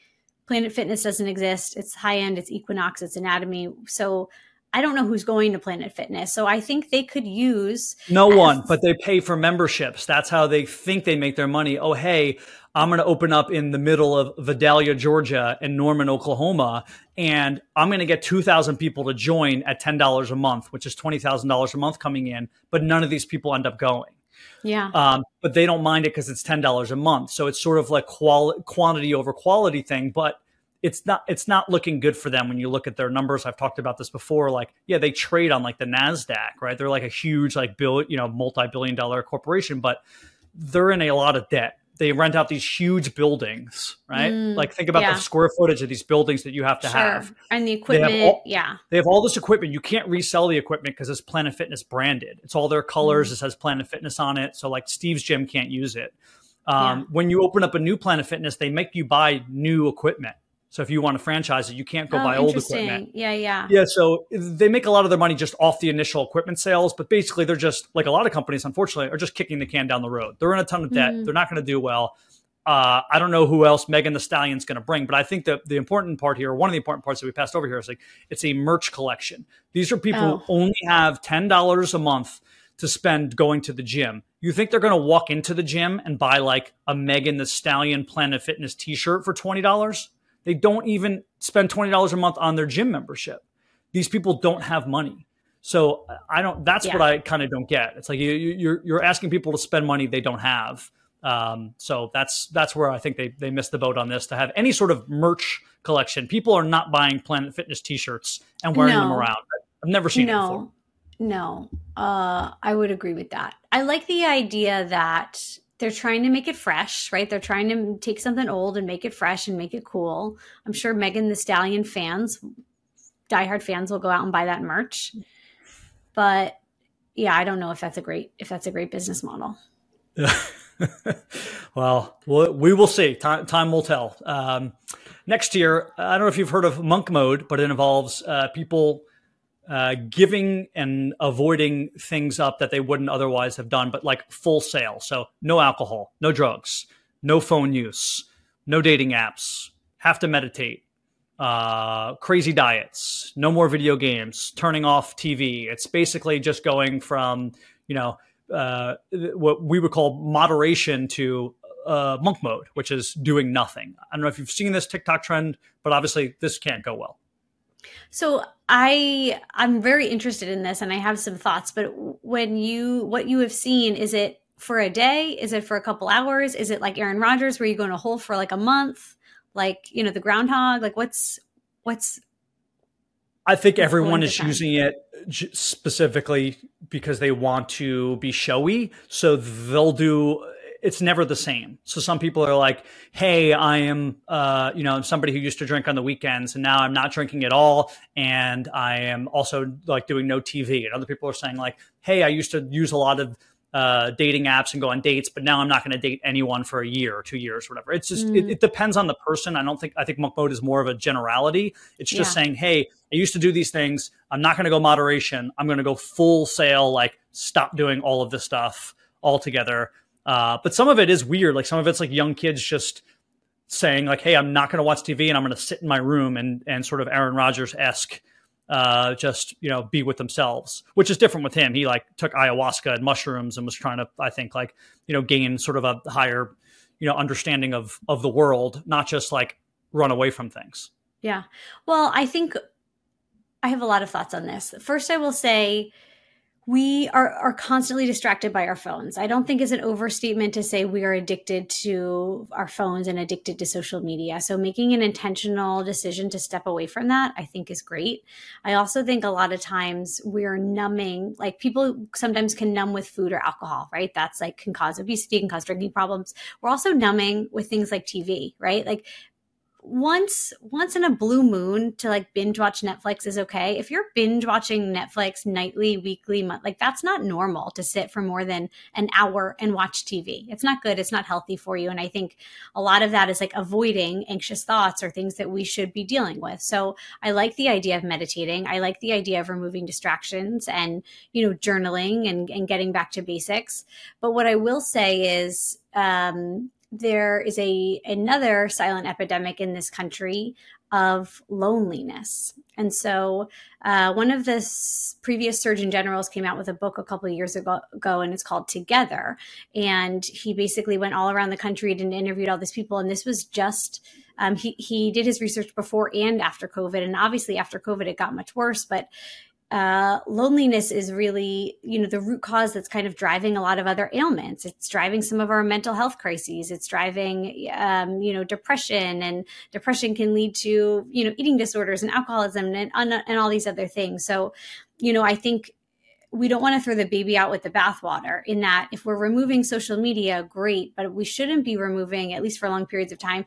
Planet Fitness doesn't exist. It's high end. It's Equinox. It's Anatomy. So I don't know who's going to Planet Fitness. So I think they could use no as- one, but they pay for memberships. That's how they think they make their money. Oh, hey, I'm going to open up in the middle of Vidalia, Georgia, and Norman, Oklahoma, and I'm going to get 2,000 people to join at $10 a month, which is $20,000 a month coming in. But none of these people end up going. Yeah. Um, but they don't mind it because it's ten dollars a month. So it's sort of like quality, quantity over quality thing. But it's not it's not looking good for them when you look at their numbers. I've talked about this before. Like, yeah, they trade on like the Nasdaq, right? They're like a huge like bill, you know, multi billion dollar corporation, but they're in a lot of debt they rent out these huge buildings, right? Mm, like think about yeah. the square footage of these buildings that you have to sure. have. And the equipment, all, yeah. They have all this equipment. You can't resell the equipment because it's Planet Fitness branded. It's all their colors. Mm. It says Planet Fitness on it. So like Steve's gym can't use it. Um, yeah. When you open up a new Planet Fitness, they make you buy new equipment. So if you want to franchise it, you can't go oh, buy old equipment. Yeah, yeah. Yeah, so they make a lot of their money just off the initial equipment sales, but basically they're just like a lot of companies unfortunately are just kicking the can down the road. They're in a ton of debt. Mm-hmm. They're not going to do well. Uh, I don't know who else Megan Thee Stallion's going to bring, but I think that the important part here, one of the important parts that we passed over here, is like it's a merch collection. These are people oh. who only have ten dollars a month to spend going to the gym. You think they're going to walk into the gym and buy like a Megan Thee Stallion Planet Fitness T-shirt for twenty dollars? They don't even spend $20 a month on their gym membership. These people don't have money. So I don't, that's yeah. what I kind of don't get. It's like you, you're, you're asking people to spend money they don't have. Um, so that's, that's where I think they, they missed the boat on this to have any sort of merch collection. People are not buying Planet Fitness t-shirts and wearing no. them around. I've never seen no. it before. No, uh, I would agree with that. I like the idea that they're trying to make it fresh, right? They're trying to take something old and make it fresh and make it cool. I'm sure Megan Thee Stallion fans, diehard fans, will go out and buy that merch. But yeah, I don't know if that's a great if that's a great business model. well, we will see. Time, time will tell. Um, next year, I don't know if you've heard of monk mode, but it involves uh, people uh, giving and avoiding things up that they wouldn't otherwise have done, but like full sale. So no alcohol, no drugs, no phone use, no dating apps, have to meditate, uh, crazy diets, no more video games, turning off TV. It's basically just going from, you know, uh, what we would call moderation to uh, monk mode, which is doing nothing. I don't know if you've seen this TikTok trend, but obviously this can't go well. So I I'm very interested in this and I have some thoughts, but when you what you have seen is it for a day? Is it for a couple hours? Is it like Aaron Rodgers where you go in a hole for like a month? Like, you know, the groundhog? Like what's what's I think everyone is using it specifically because they want to be showy. So they'll do it's never the same. So some people are like, "Hey, I am, uh, you know, somebody who used to drink on the weekends, and now I'm not drinking at all, and I am also like doing no TV." And other people are saying like, "Hey, I used to use a lot of uh, dating apps and go on dates, but now I'm not going to date anyone for a year or two years, or whatever. It's just mm. it, it, depends on the person. I don't think I think monk mode is more of a generality. It's just yeah. saying, hey, I used to do these things. I'm not going to go moderation. I'm going to go full sale, like stop doing all of this stuff altogether. Uh, but some of it is weird. Like some of it's like young kids just saying like, hey, I'm not going to watch TV and I'm going to sit in my room and and sort of Aaron Rodgers esque uh, just you know be with themselves, which is different with him. He like took ayahuasca and mushrooms and was trying to, I think, like you know gain sort of a higher you know understanding of of the world, not just like run away from things. Yeah. Well, I think I have a lot of thoughts on this. First, I will say we are, are constantly distracted by our phones. I don't think it's an overstatement to say we are addicted to our phones and addicted to social media. So making an intentional decision to step away from that, I think is great. I also think a lot of times we're numbing, like people sometimes can numb with food or alcohol, right? That's like can cause obesity, can cause drinking problems. We're also numbing with things like TV, right? Like once once in a blue moon to like binge watch Netflix is okay. If you're binge watching Netflix nightly, weekly, month, like that's not normal to sit for more than an hour and watch TV. It's not good. It's not healthy for you. And I think a lot of that is like avoiding anxious thoughts or things that we should be dealing with. So I like the idea of meditating. I like the idea of removing distractions and, you know, journaling and, and getting back to basics. But what I will say is, um, there is a another silent epidemic in this country of loneliness. And so, uh, one of the previous Surgeon Generals came out with a book a couple of years ago, ago, and it's called Together. And he basically went all around the country and interviewed all these people. And this was just um, he he did his research before and after COVID, and obviously after COVID it got much worse. But uh, loneliness is really, you know, the root cause that's kind of driving a lot of other ailments. It's driving some of our mental health crises. It's driving, um, you know, depression, and depression can lead to, you know, eating disorders and alcoholism and, and all these other things. So, you know, I think we don't want to throw the baby out with the bathwater in that if we're removing social media, great, but we shouldn't be removing, at least for long periods of time,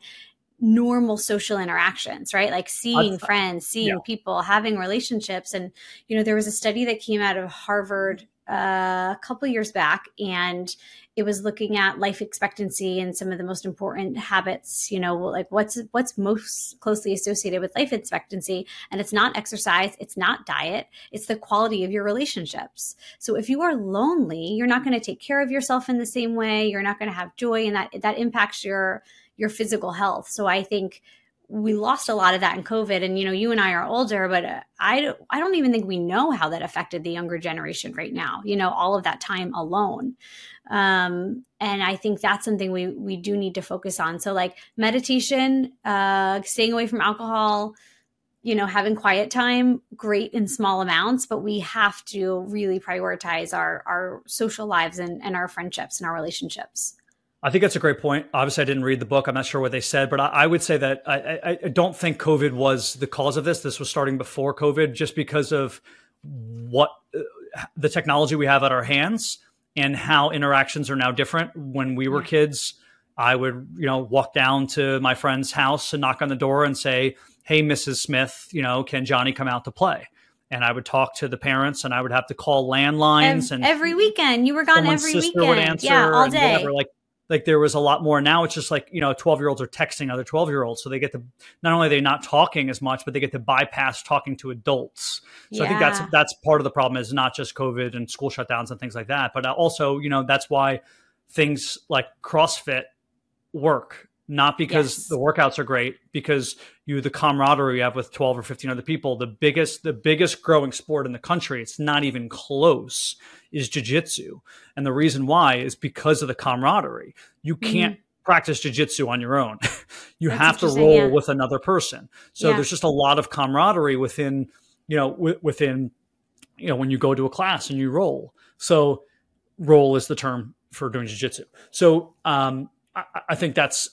normal social interactions, right? Like seeing friends, seeing yeah. people, having relationships. And, you know, there was a study that came out of Harvard uh, a couple years back, and it was looking at life expectancy and some of the most important habits. You know, like what's what's most closely associated with life expectancy, and it's not exercise, it's not diet, it's the quality of your relationships. So if you are lonely, you're not going to take care of yourself in the same way. You're not going to have joy, and that that impacts your your physical health. So I think we lost a lot of that in COVID. And you know, you and I are older, but uh, I I don't even think we know how that affected the younger generation right now. You know, all of that time alone. Um, and I think that's something we we do need to focus on. So like meditation, uh, staying away from alcohol. You know, having quiet time, great in small amounts, but we have to really prioritize our our social lives and, and our friendships and our relationships. I think that's a great point. Obviously, I didn't read the book. I'm not sure what they said, but I, I would say that I, I, I, don't think COVID was the cause of this. This was starting before COVID, just because of what uh, the technology we have at our hands and how interactions are now different. When we were kids, I would, you know, walk down to my friend's house and knock on the door and say, "Hey, Mrs. Smith, you know, can Johnny come out to play?" and I would talk to the parents, and I would have to call landlines. and every weekend, you were gone every weekend, yeah, all day. Whatever. Like like there was a lot more. Now it's just like you know 12 year olds are texting other 12 year olds so they get to not only are they not talking as much but they get to bypass talking to adults. So yeah. i think that's that's part of the problem is not just covid and school shutdowns and things like that but also you know that's why things like crossfit work not because yes. the workouts are great because you the camaraderie you have with 12 or 15 other people the biggest the biggest growing sport in the country it's not even close is jiu-jitsu and the reason why is because of the camaraderie you mm-hmm. can't mm-hmm. practice jiu-jitsu on your own you That's have to roll yeah. with another person so yeah. there's just a lot of camaraderie within you know w- within you know when you go to a class and you roll so roll is the term for doing jiu-jitsu so um, I, I think that's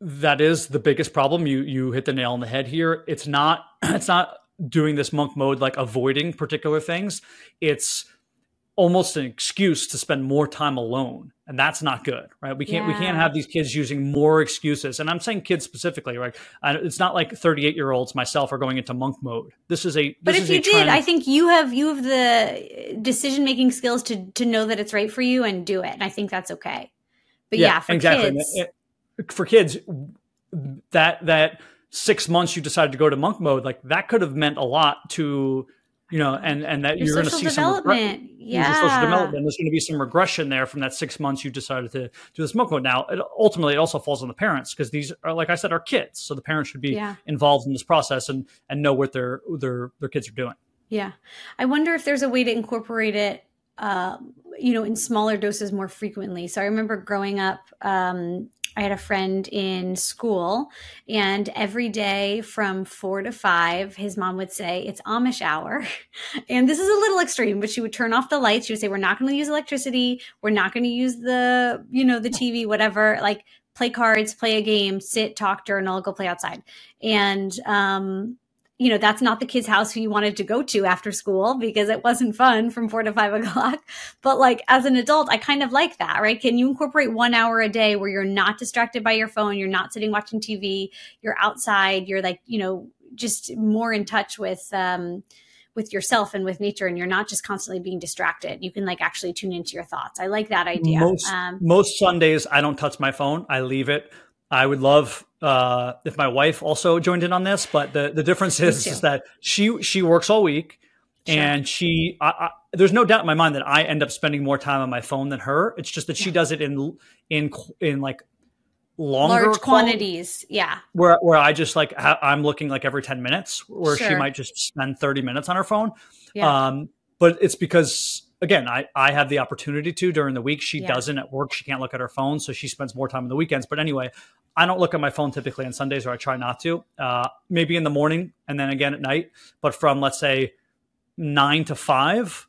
that is the biggest problem. You you hit the nail on the head here. It's not it's not doing this monk mode like avoiding particular things. It's almost an excuse to spend more time alone and that's not good right we can't yeah. we can't have these kids using more excuses and i'm saying kids specifically right it's not like 38 year olds myself are going into monk mode this is a this but if you did i think you have you have the decision making skills to to know that it's right for you and do it and i think that's okay but yeah, yeah for exactly. kids for kids that that six months you decided to go to monk mode like that could have meant a lot to you know, and and that Your you're going to see some regre- yeah, social development. There's going to be some regression there from that six months you decided to do this monk mode. Now, it, ultimately, it also falls on the parents because these are, like I said, are kids, so the parents should be yeah. involved in this process and and know what their their their kids are doing. Yeah, I wonder if there's a way to incorporate it. Uh, you know, in smaller doses more frequently. So I remember growing up, um, I had a friend in school, and every day from four to five, his mom would say, It's Amish hour. And this is a little extreme, but she would turn off the lights. She would say, We're not going to use electricity. We're not going to use the, you know, the TV, whatever. Like, play cards, play a game, sit, talk, journal, go play outside. And, um, you know, that's not the kid's house who you wanted to go to after school because it wasn't fun from four to five o'clock. But like as an adult, I kind of like that, right? Can you incorporate one hour a day where you're not distracted by your phone, you're not sitting watching TV, you're outside, you're like, you know, just more in touch with, um, with yourself and with nature and you're not just constantly being distracted. You can like actually tune into your thoughts. I like that idea. Most, um, most sundays i don't touch my phone. I leave it. I would love uh, if my wife also joined in on this, but the, the difference is, is that she she works all week, sure. and she I, I, there's no doubt in my mind that I end up spending more time on my phone than her. It's just that yeah. she does it in in in like longer large quantities. Yeah, where where I just like ha- I'm looking like every ten minutes, where sure. she might just spend thirty minutes on her phone. Yeah. Um, but it's because again, I, I have the opportunity to during the week. She yeah. doesn't at work. She can't look at her phone, so she spends more time on the weekends. But anyway, I don't look at my phone typically on Sundays, or I try not to. Uh, maybe in the morning and then again at night. But from let's say nine to five,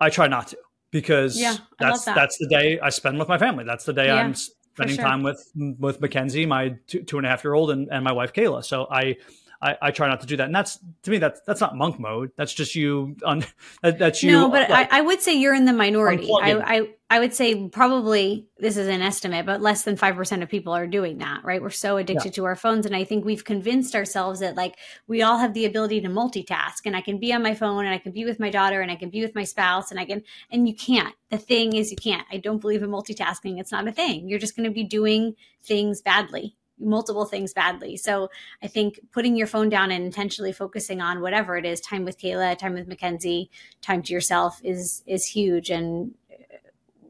I try not to because yeah, that's that. that's the day I spend with my family. That's the day yeah, I'm spending sure. time with with Mackenzie, my two, two and a half year old, and, and my wife Kayla. So I I, I, try not to do that. And that's to me that's that's not monk mode. That's just you on that, that's you. No, but like, I, I, would say you're in the minority. I, I I would say probably this is an estimate, but less than five percent of people are doing that. Right? We're so addicted yeah. to our phones, and I think we've convinced ourselves that like we all have the ability to multitask, and I can be on my phone, and I can be with my daughter, and I can be with my spouse, and I can. And you can't. The thing is, you can't. I don't believe in multitasking. It's not a thing. You're just going to be doing things badly multiple things badly. So I think putting your phone down and intentionally focusing on whatever it is, time with Kayla, time with Mackenzie, time to yourself is is huge. And uh,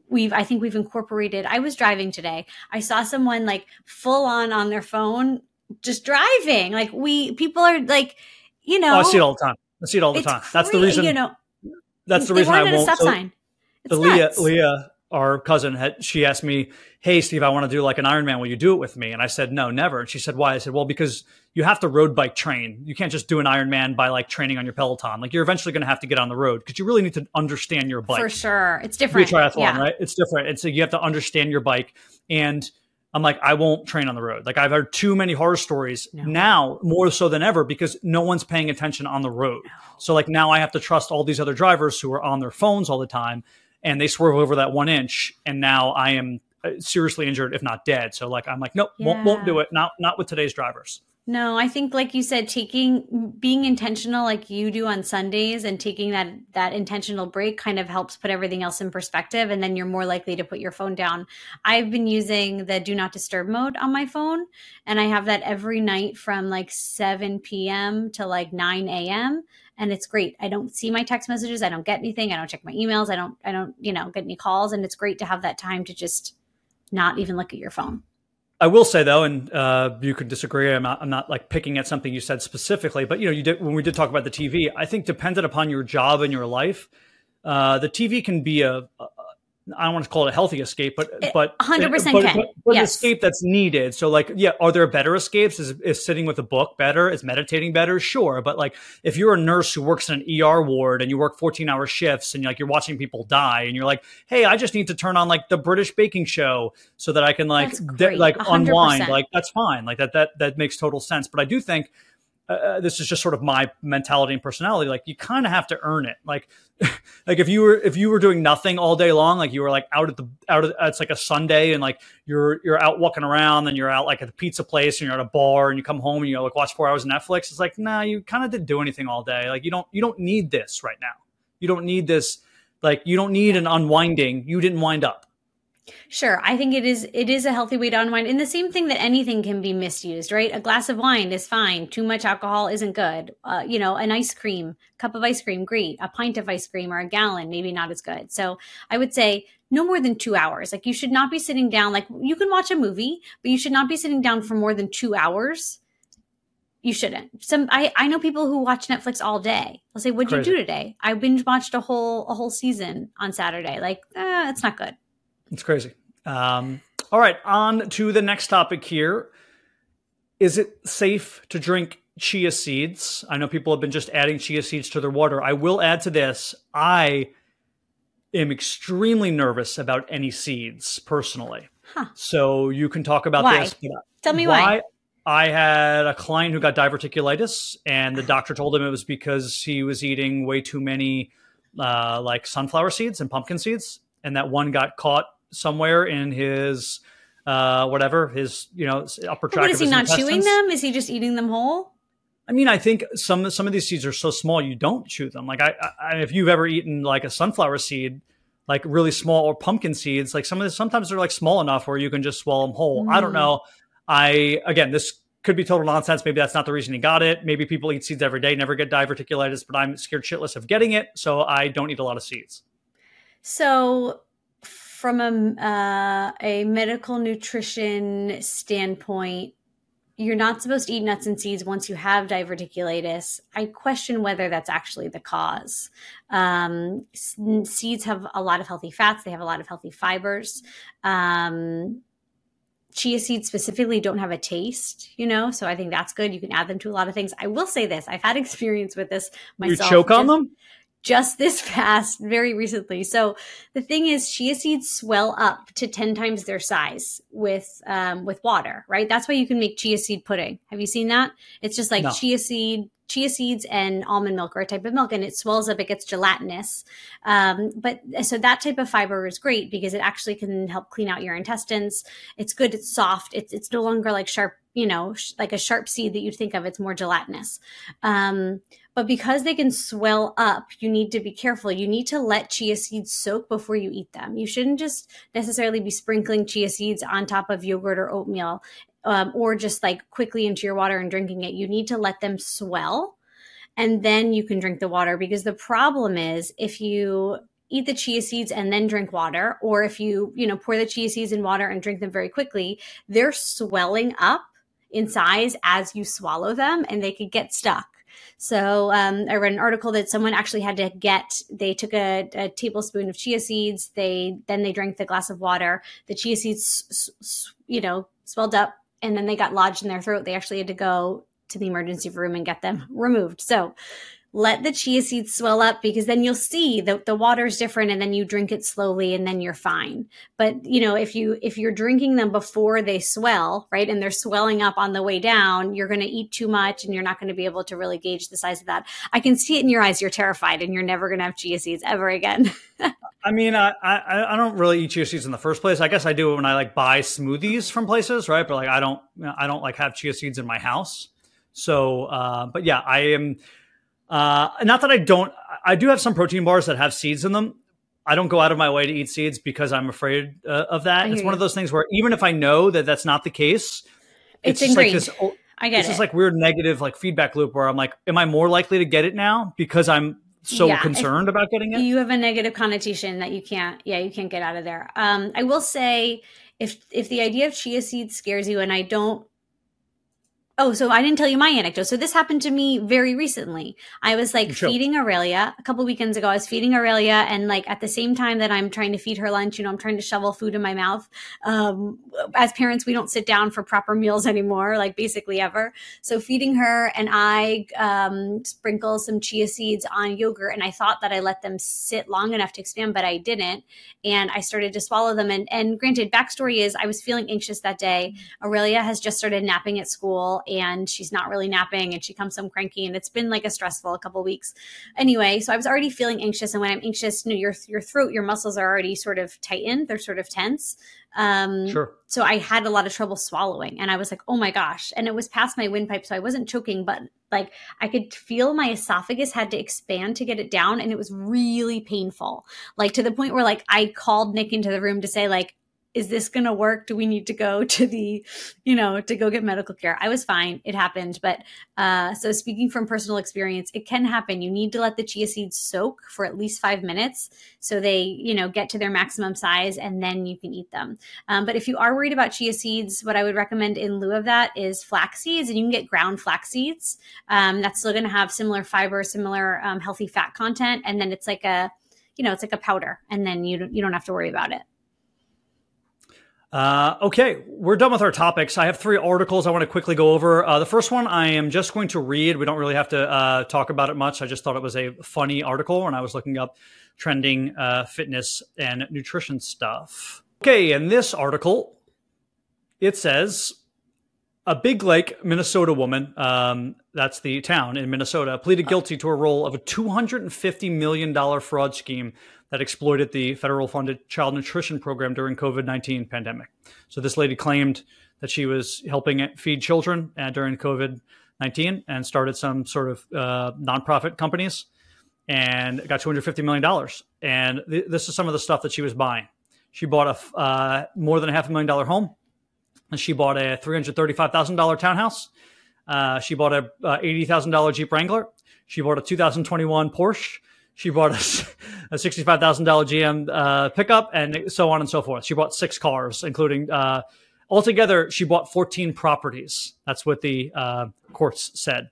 we've I think we've incorporated. I was driving today. I saw someone like full on on their phone just driving. Like we people are like, you know, oh, I see it all the time. I see it all the time. That's the reason. You know, that's the reason I won't. A stop so, sign. It's the Leah, Leah our cousin had she asked me, "Hey Steve, I want to do like an Ironman. Will you do it with me?" And I said, "No, never." And she said, "Why?" I said, "Well, because you have to road bike train. You can't just do an Ironman by like training on your Peloton. Like you're eventually going to have to get on the road because you really need to understand your bike. For sure, it's different. Be a triathlon, yeah. right? It's different. It's so you have to understand your bike and." I'm like, I won't train on the road. Like I've heard too many horror stories no. now, more so than ever, because no one's paying attention on the road. No. So like now I have to trust all these other drivers who are on their phones all the time and they swerve over that one inch, and now I am uh, seriously injured, if not dead. So like I'm like, nope, yeah. won't won't do it. Not not with today's drivers. No, I think like you said, taking being intentional like you do on Sundays and taking that that intentional break kind of helps put everything else in perspective and then you're more likely to put your phone down. I've been using the do not disturb mode on my phone and I have that every night from like 7 p.m. to like 9 a.m and it's great. I don't see my text messages, I don't get anything, I don't check my emails, I don't I don't, you know, get any calls and it's great to have that time to just not even look at your phone. I will say though, and uh, you could disagree. I'm not, I'm not like picking at something you said specifically, but you know, you did when we did talk about the TV. I think dependent upon your job and your life, uh, the TV can be a, a, I don't want to call it a healthy escape, but but 100 percent can. But, but yes. an escape that's needed. So like, yeah, are there better escapes? Is, is sitting with a book better? Is meditating better? Sure, but like if you're a nurse who works in an ER ward and you work 14 hour shifts and like you're watching people die and you're like, hey, I just need to turn on like the British baking show so that I can like de- like 100%. unwind. Like that's fine. Like that that that makes total sense. But I do think uh, uh, this is just sort of my mentality and personality. Like you kind of have to earn it. Like, like if you were if you were doing nothing all day long, like you were like out at the out it's like a Sunday and like you're you're out walking around, and you're out like at the pizza place and you're at a bar and you come home and you like watch four hours of Netflix. It's like nah, you kind of didn't do anything all day. Like you don't you don't need this right now. You don't need this. Like you don't need an unwinding. You didn't wind up. Sure, I think it is it is a healthy way to unwind. And the same thing that anything can be misused, right? A glass of wine is fine. Too much alcohol isn't good. Uh, you know, an ice cream, cup of ice cream, great. A pint of ice cream or a gallon, maybe not as good. So I would say no more than two hours. Like you should not be sitting down. Like you can watch a movie, but you should not be sitting down for more than two hours. You shouldn't. Some I, I know people who watch Netflix all day. I'll say, "What'd Crazy. you do today?" I binge watched a whole a whole season on Saturday. Like, eh, it's not good. It's crazy. Um, all right, on to the next topic here. Is it safe to drink chia seeds? I know people have been just adding chia seeds to their water. I will add to this. I am extremely nervous about any seeds personally. Huh. So you can talk about why? this. Tell me why. why. I had a client who got diverticulitis, and the doctor told him it was because he was eating way too many, uh, like sunflower seeds and pumpkin seeds, and that one got caught somewhere in his uh, whatever his you know upper tract. But is he not chewing them? Is he just eating them whole? I mean, I think some some of these seeds are so small you don't chew them. Like I, I if you've ever eaten like a sunflower seed, like really small or pumpkin seeds, like some of the, sometimes they're like small enough where you can just swallow them whole. Mm. I don't mm. know. I again, this could be total nonsense. Maybe that's not the reason he got it. Maybe people eat seeds every day, never get diverticulitis, but I'm scared shitless of getting it, so I don't eat a lot of seeds. So from a, uh, a medical nutrition standpoint, you're not supposed to eat nuts and seeds once you have diverticulitis. I question whether that's actually the cause. Um, seeds have a lot of healthy fats, they have a lot of healthy fibers. Um, chia seeds specifically don't have a taste, you know, so I think that's good. You can add them to a lot of things. I will say this I've had experience with this myself. You choke on them? Just this fast very recently. So the thing is, chia seeds swell up to ten times their size with um, with water, right? That's why you can make chia seed pudding. Have you seen that? It's just like no. chia seed, chia seeds, and almond milk or a type of milk, and it swells up. It gets gelatinous. Um, but so that type of fiber is great because it actually can help clean out your intestines. It's good. It's soft. It's it's no longer like sharp you know, sh- like a sharp seed that you'd think of. It's more gelatinous. Um, but because they can swell up, you need to be careful. You need to let chia seeds soak before you eat them. You shouldn't just necessarily be sprinkling chia seeds on top of yogurt or oatmeal um, or just like quickly into your water and drinking it. You need to let them swell and then you can drink the water because the problem is if you eat the chia seeds and then drink water or if you you know pour the chia seeds in water and drink them very quickly they're swelling up in size as you swallow them and they could get stuck. So um, I read an article that someone actually had to get. They took a, a, tablespoon of chia seeds. They then they drank the glass of water. The chia seeds, you know, swelled up, and then they got lodged in their throat. They actually had to go to the emergency room and get them removed. So let the chia seeds swell up because then you'll see that the water is different and then you drink it slowly and then you're fine. But you know if you if you're drinking them before they swell right and they're swelling up on the way down you're going to eat too much and you're not going to be able to really gauge the size of that. I can see it in your eyes you're terrified and you're never going to have chia seeds ever again. I mean I, I i don't really eat chia seeds in the first place. I guess i do when i like buy smoothies from places right? But like i don't i don't like have chia seeds in my house. So uh but yeah i am uh, not that I don't, I do have some protein bars that have seeds in them. I don't go out of my way to eat seeds because I'm afraid uh, of that. It's one of those things where even if I know that that's not the case, it's, it's like this. I get this it. is like weird negative like feedback loop where I'm like, am I more likely to get it now because I'm so yeah, concerned about getting it? You have a negative connotation that you can't, yeah, you can't get out of there. Um, I will say if if the idea of chia seeds scares you, and I don't Oh, so I didn't tell you my anecdote. So this happened to me very recently. I was like sure. feeding Aurelia a couple weekends ago. I was feeding Aurelia, and like at the same time that I'm trying to feed her lunch, you know, I'm trying to shovel food in my mouth. Um, as parents, we don't sit down for proper meals anymore, like basically ever. So feeding her, and I um, sprinkle some chia seeds on yogurt, and I thought that I let them sit long enough to expand, but I didn't, and I started to swallow them. And and granted, backstory is I was feeling anxious that day. Aurelia has just started napping at school well and she's not really napping and she comes home cranky and it's been like a stressful a couple weeks. Anyway, so I was already feeling anxious and when I'm anxious, you know, your your throat, your muscles are already sort of tightened, they're sort of tense. Um, sure. So I had a lot of trouble swallowing, and I was like, "Oh my gosh!" And it was past my windpipe, so I wasn't choking, but like I could feel my esophagus had to expand to get it down, and it was really painful. Like to the point where like I called Nick into the room to say like, is this going to work? Do we need to go to the, you know, to go get medical care? I was fine. It happened. But uh, so speaking from personal experience, it can happen. You need to let the chia seeds soak for at least five minutes so they, you know, get to their maximum size and then you can eat them. Um, but if you are worried about chia seeds, what I would recommend in lieu of that is flax seeds and you can get ground flax seeds. Um, that's still going to have similar fiber, similar um, healthy fat content. And then it's like a, you know, it's like a powder and then you don't, you don't have to worry about it. Uh, okay, we're done with our topics. I have three articles I want to quickly go over. Uh, the first one I am just going to read. We don't really have to uh, talk about it much. I just thought it was a funny article when I was looking up trending uh, fitness and nutrition stuff. Okay, in this article, it says a Big Lake, Minnesota woman, um, that's the town in Minnesota, pleaded guilty to a role of a $250 million fraud scheme that exploited the federal funded child nutrition program during COVID-19 pandemic. So this lady claimed that she was helping feed children uh, during COVID-19 and started some sort of uh, nonprofit companies and got $250 million. And th- this is some of the stuff that she was buying. She bought a uh, more than a half a million dollar home. And she bought a $335,000 townhouse. Uh, she bought a uh, $80,000 Jeep Wrangler. She bought a 2021 Porsche. She bought a, a $65,000 GM uh, pickup and so on and so forth. She bought six cars, including uh, altogether, she bought 14 properties. That's what the uh, courts said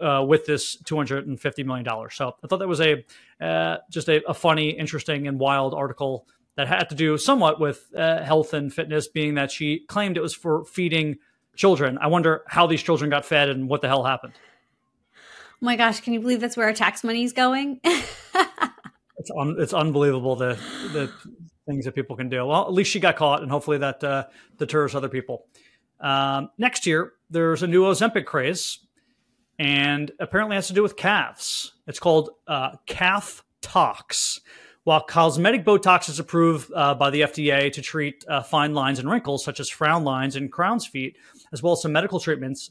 uh, with this $250 million. So I thought that was a uh, just a, a, funny, interesting, and wild article that had to do somewhat with uh, health and fitness, being that she claimed it was for feeding children. I wonder how these children got fed and what the hell happened. Oh my gosh, can you believe that's where our tax money is going? it's un- it's unbelievable the the things that people can do. Well, at least she got caught, and hopefully that uh, deters other people. Um, next year, there's a new Ozempic craze, and apparently it has to do with calves. It's called uh, calf tox. While cosmetic Botox is approved uh, by the FDA to treat uh, fine lines and wrinkles, such as frown lines and crown's feet, as well as some medical treatments,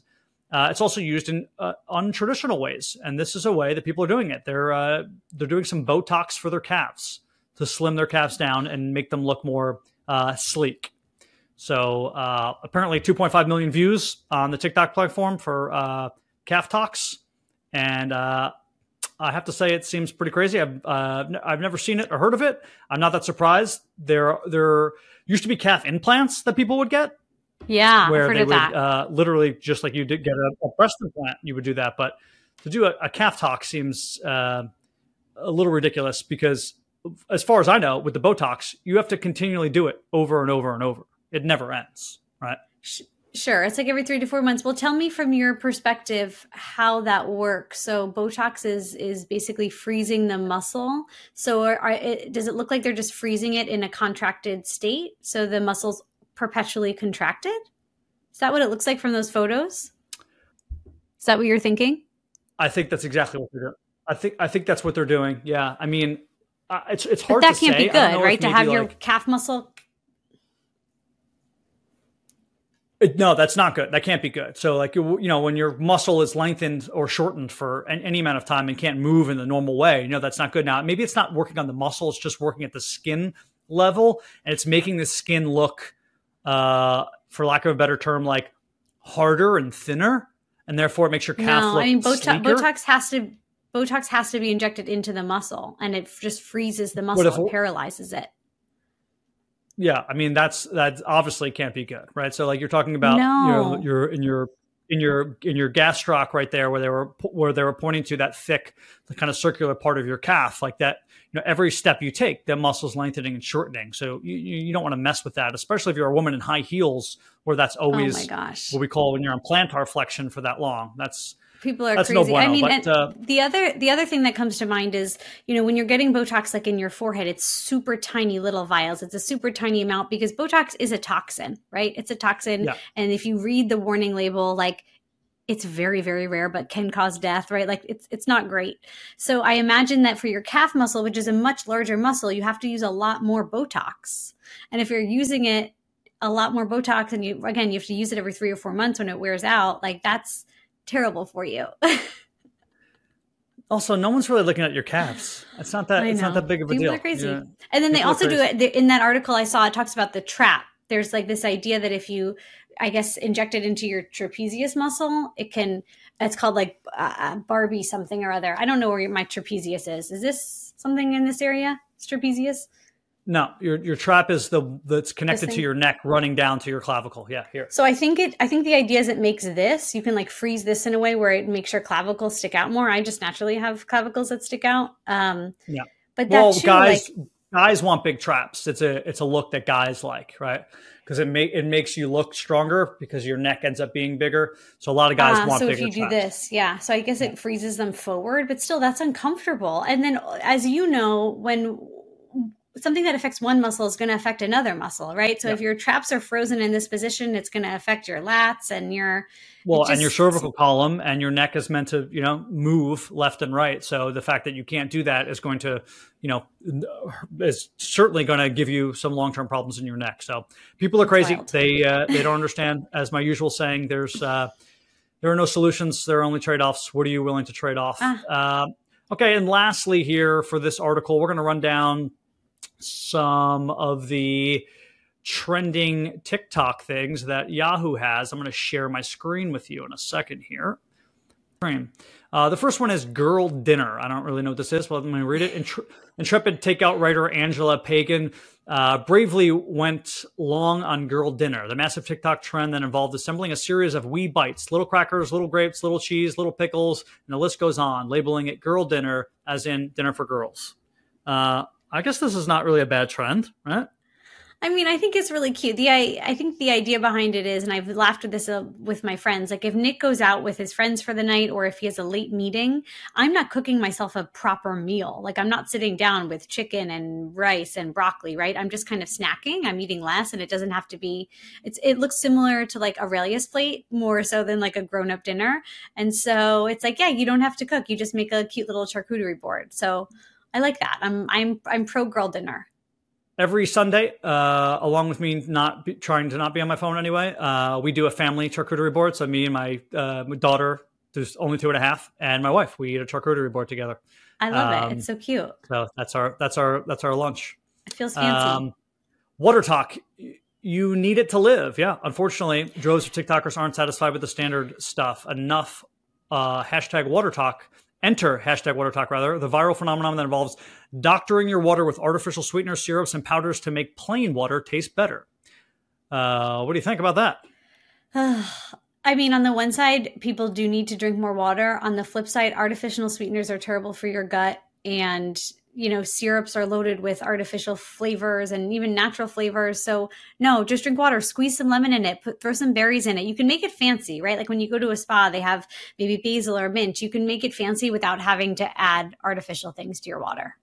uh, it's also used in uh, untraditional ways, and this is a way that people are doing it. They're uh, they're doing some Botox for their calves to slim their calves down and make them look more uh, sleek. So uh, apparently, 2.5 million views on the TikTok platform for uh, calf tox, and I have to say it seems pretty crazy. I've I've never seen it or heard of it. I'm not that surprised. There there used to be calf implants that people would get yeah, where they would uh, literally just like you did get a, a, breast implant, you would do that. But to do a, a calf tox seems uh, a little ridiculous because, as far as I know, with the Botox, you have to continually do it over and over and over. It never ends, right? Sure, it's like every three to four months. Well, tell me from your perspective how that works. So Botox is is basically freezing the muscle. So are, are it, does it look like they're just freezing it in a contracted state, so the muscles perpetually contracted? Is that what it looks like from those photos? Is that what you're thinking? I think that's exactly what they're doing. I think I think that's what they're doing. Yeah, I mean, uh, it's it's hard. But that can't say. be good, right? To have like, your calf muscle. It, no, that's not good. That can't be good. So, like you, you know, when your muscle is lengthened or shortened for any amount of time and can't move in the normal way, you know, that's not good. Now, maybe it's not working on the muscle; it's just working at the skin level, and it's making the skin look uh, for lack of a better term, like harder and thinner, and therefore it makes your calf no, look I mean, Botox, Botox has to Botox has to be injected into the muscle, and it just freezes the muscle and paralyzes it. Yeah, I mean that's that obviously can't be good, right? So like you're talking about no. you you're in your in your in your gastroc right there where they were where they were pointing to that thick the kind of circular part of your calf like that you know every step you take the muscles lengthening and shortening so you, you don't want to mess with that especially if you're a woman in high heels where that's oh always oh my gosh. what we call when you're on plantar flexion for that long that's people are That's crazy. No bueno, I mean, but, uh, the other the other thing that comes to mind is you know when you're getting Botox like in your forehead, it's super tiny little vials. It's a super tiny amount because Botox is a toxin, right? It's a toxin, yeah. and if you read the warning label, like it's very very rare but can cause death right like it's it's not great so i imagine that for your calf muscle which is a much larger muscle you have to use a lot more botox and if you're using it a lot more botox and you again you have to use it every 3 or 4 months when it wears out like that's terrible for you Also, no one's really looking at your calves. It's not that. It's not that big of a People deal. are crazy. Yeah. And then they People are also do it in that article I saw. It talks about the trap. There's like this idea that if you, I guess, inject it into your trapezius muscle, it can. It's called like uh, Barbie something or other. I don't know where my trapezius is. Is this something in this area? It's trapezius. No, your your trap is the that's connected to your neck, running down to your clavicle. Yeah, here. So I think it. I think the idea is it makes this. You can like freeze this in a way where it makes your clavicles stick out more. I just naturally have clavicles that stick out. Um, Yeah. But that Well, too, guys, like, guys want big traps. It's a it's a look that guys like, right? Because it make it makes you look stronger because your neck ends up being bigger. So a lot of guys Ah, want so bigger if you do traps. this, yeah. So I guess it freezes them forward, but still that's uncomfortable. And then as you know, when something that affects one muscle is going to affect another muscle, right? So Yeah. if your traps are frozen in this position, it's going to affect your lats and your Well, it and your cervical column and your neck is meant to, you know, move left and right. So the fact that you can't do that is going to, you know, is certainly going to give you some long term problems in your neck. So people are crazy. wild. They uh, they don't understand. As my usual saying, there's uh, there are no solutions. There are only trade offs. What are you willing to trade off? Ah. Um, okay, and lastly, here for this article, we're going to run down some of the trending TikTok things that Yahoo has. I'm going to share my screen with you in a second here. Uh, the first one is Girl Dinner. I don't really know what this is, but let me read it. Intre- intrepid takeout writer Angela Pagan uh, bravely went long on Girl Dinner, the massive TikTok trend that involved assembling a series of wee bites, little crackers, little grapes, little cheese, little pickles, and the list goes on, labeling it Girl Dinner as in dinner for girls. Uh, I guess this is not really a bad trend, right? I mean, I think it's really cute. The I, I think the idea behind it is, and I've laughed with this uh, with my friends. Like, if Nick goes out with his friends for the night, or if he has a late meeting, I'm not cooking myself a proper meal. Like, I'm not sitting down with chicken and rice and broccoli, right? I'm just kind of snacking. I'm eating less, and it doesn't have to be. It's it looks similar to like Aurelia's plate more so than like a grown up dinner. And so it's like, yeah, you don't have to cook. You just make a cute little charcuterie board. So I like that. I'm I'm I'm pro girl dinner. every Sunday, uh, along with me not be, trying to not be on my phone anyway, uh, we do a family charcuterie board. So me and my, uh, my daughter, who's only two and a half, and my wife, we eat a charcuterie board together. I love Um, it. It's so cute. So that's our that's our that's our lunch. It feels fancy. Um, WaterTok. You need it to live. Yeah. Unfortunately, droves of TikTokers aren't satisfied with the standard stuff. Enough. Uh, hashtag WaterTok. Enter hashtag WaterTok rather the viral phenomenon that involves doctoring your water with artificial sweeteners, syrups, and powders to make plain water taste better. Uh, what do you think about that? I mean, on the one side, people do need to drink more water. On the flip side, artificial sweeteners are terrible for your gut. And, you know, syrups are loaded with artificial flavors and even natural flavors. So, no, just drink water. Squeeze some lemon in it. Put, throw some berries in it. You can make it fancy, right? Like when you go to a spa, they have maybe basil or mint. You can make it fancy without having to add artificial things to your water.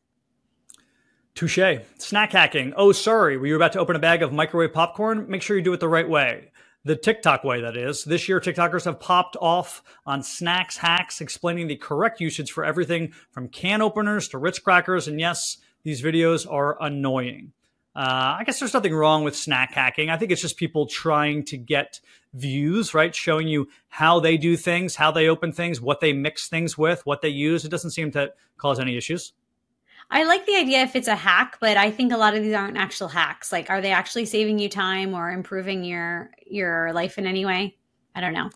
Touche. Snack hacking. Oh, sorry. Were you about to open a bag of microwave popcorn? Make sure you do it the right way. The TikTok way, that is. This year, TikTokers have popped off on snacks hacks, explaining the correct usage for everything from can openers to Ritz crackers. And yes, these videos are annoying. Uh, I guess there's nothing wrong with snack hacking. I think it's just people trying to get views, right? Showing you how they do things, how they open things, what they mix things with, what they use. It doesn't seem to cause any issues. I like the idea if it's a hack, but I think a lot of these aren't actual hacks. Like, are they actually saving you time or improving your your life in any way? I don't know.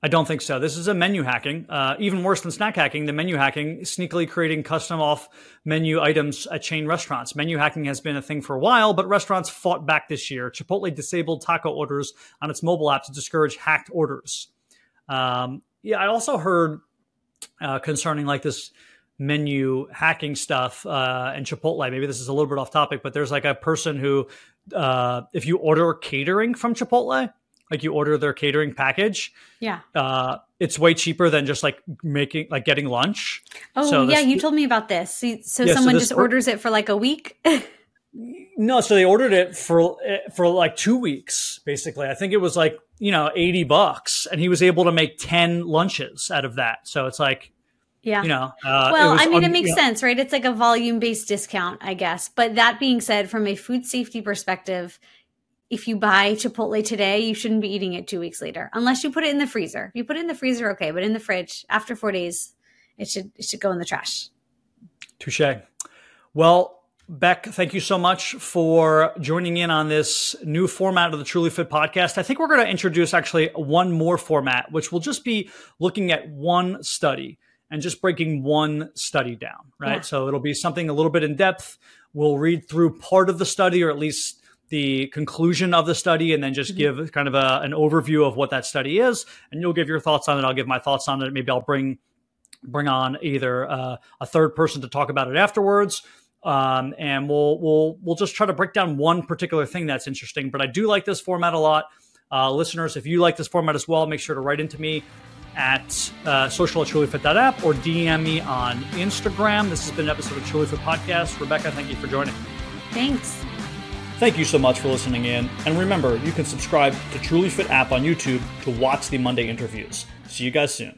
I don't think so. This is a menu hacking. Uh, even worse than snack hacking, the menu hacking, sneakily creating custom off menu items at chain restaurants. Menu hacking has been a thing for a while, but restaurants fought back this year. Chipotle disabled taco orders on its mobile app to discourage hacked orders. Um, yeah, I also heard uh, concerning like this menu hacking stuff uh, and Chipotle. Maybe this is a little bit off topic, but there's like a person who, uh, if you order catering from Chipotle, like you order their catering package, Yeah. uh, it's way cheaper than just like making like getting lunch. Oh, So yeah. this- You told me about this. So, so Yeah, so someone this just per- orders it for like a week. No, so they ordered it for for like two weeks, basically. I think it was like you know eighty bucks, and he was able to make ten lunches out of that. So it's like, yeah, you know. Uh, well, I mean, un- it makes sense, right? It's like a volume based discount, I guess. But that being said, from a food safety perspective, if you buy Chipotle today, you shouldn't be eating it two weeks later, unless you put it in the freezer. If you put it in the freezer, okay, but in the fridge after four days, it should it should go in the trash. Touche. Well, Beck, thank you so much for joining in on this new format of the Truly Fit podcast. I think we're going to introduce actually one more format, which will just be looking at one study and just breaking one study down, right? Yeah. So it'll be something a little bit in depth. We'll read through part of the study or at least the conclusion of the study and then just mm-hmm. give kind of a, an overview of what that study is. And you'll give your thoughts on it. I'll give my thoughts on it. Maybe I'll bring bring on either uh, a third person to talk about it afterwards um, and we'll we'll we'll just try to break down one particular thing that's interesting. But I do like this format a lot. Uh, listeners, if you like this format as well, make sure to write into me at uh, social at trulyfit.app or DM me on Instagram. This has been an episode of Truly Fit Podcast. Rebecca, thank you for joining. Thanks. Thank you so much for listening in. And remember, you can subscribe to Truly Fit app on YouTube to watch the Monday interviews. See you guys soon.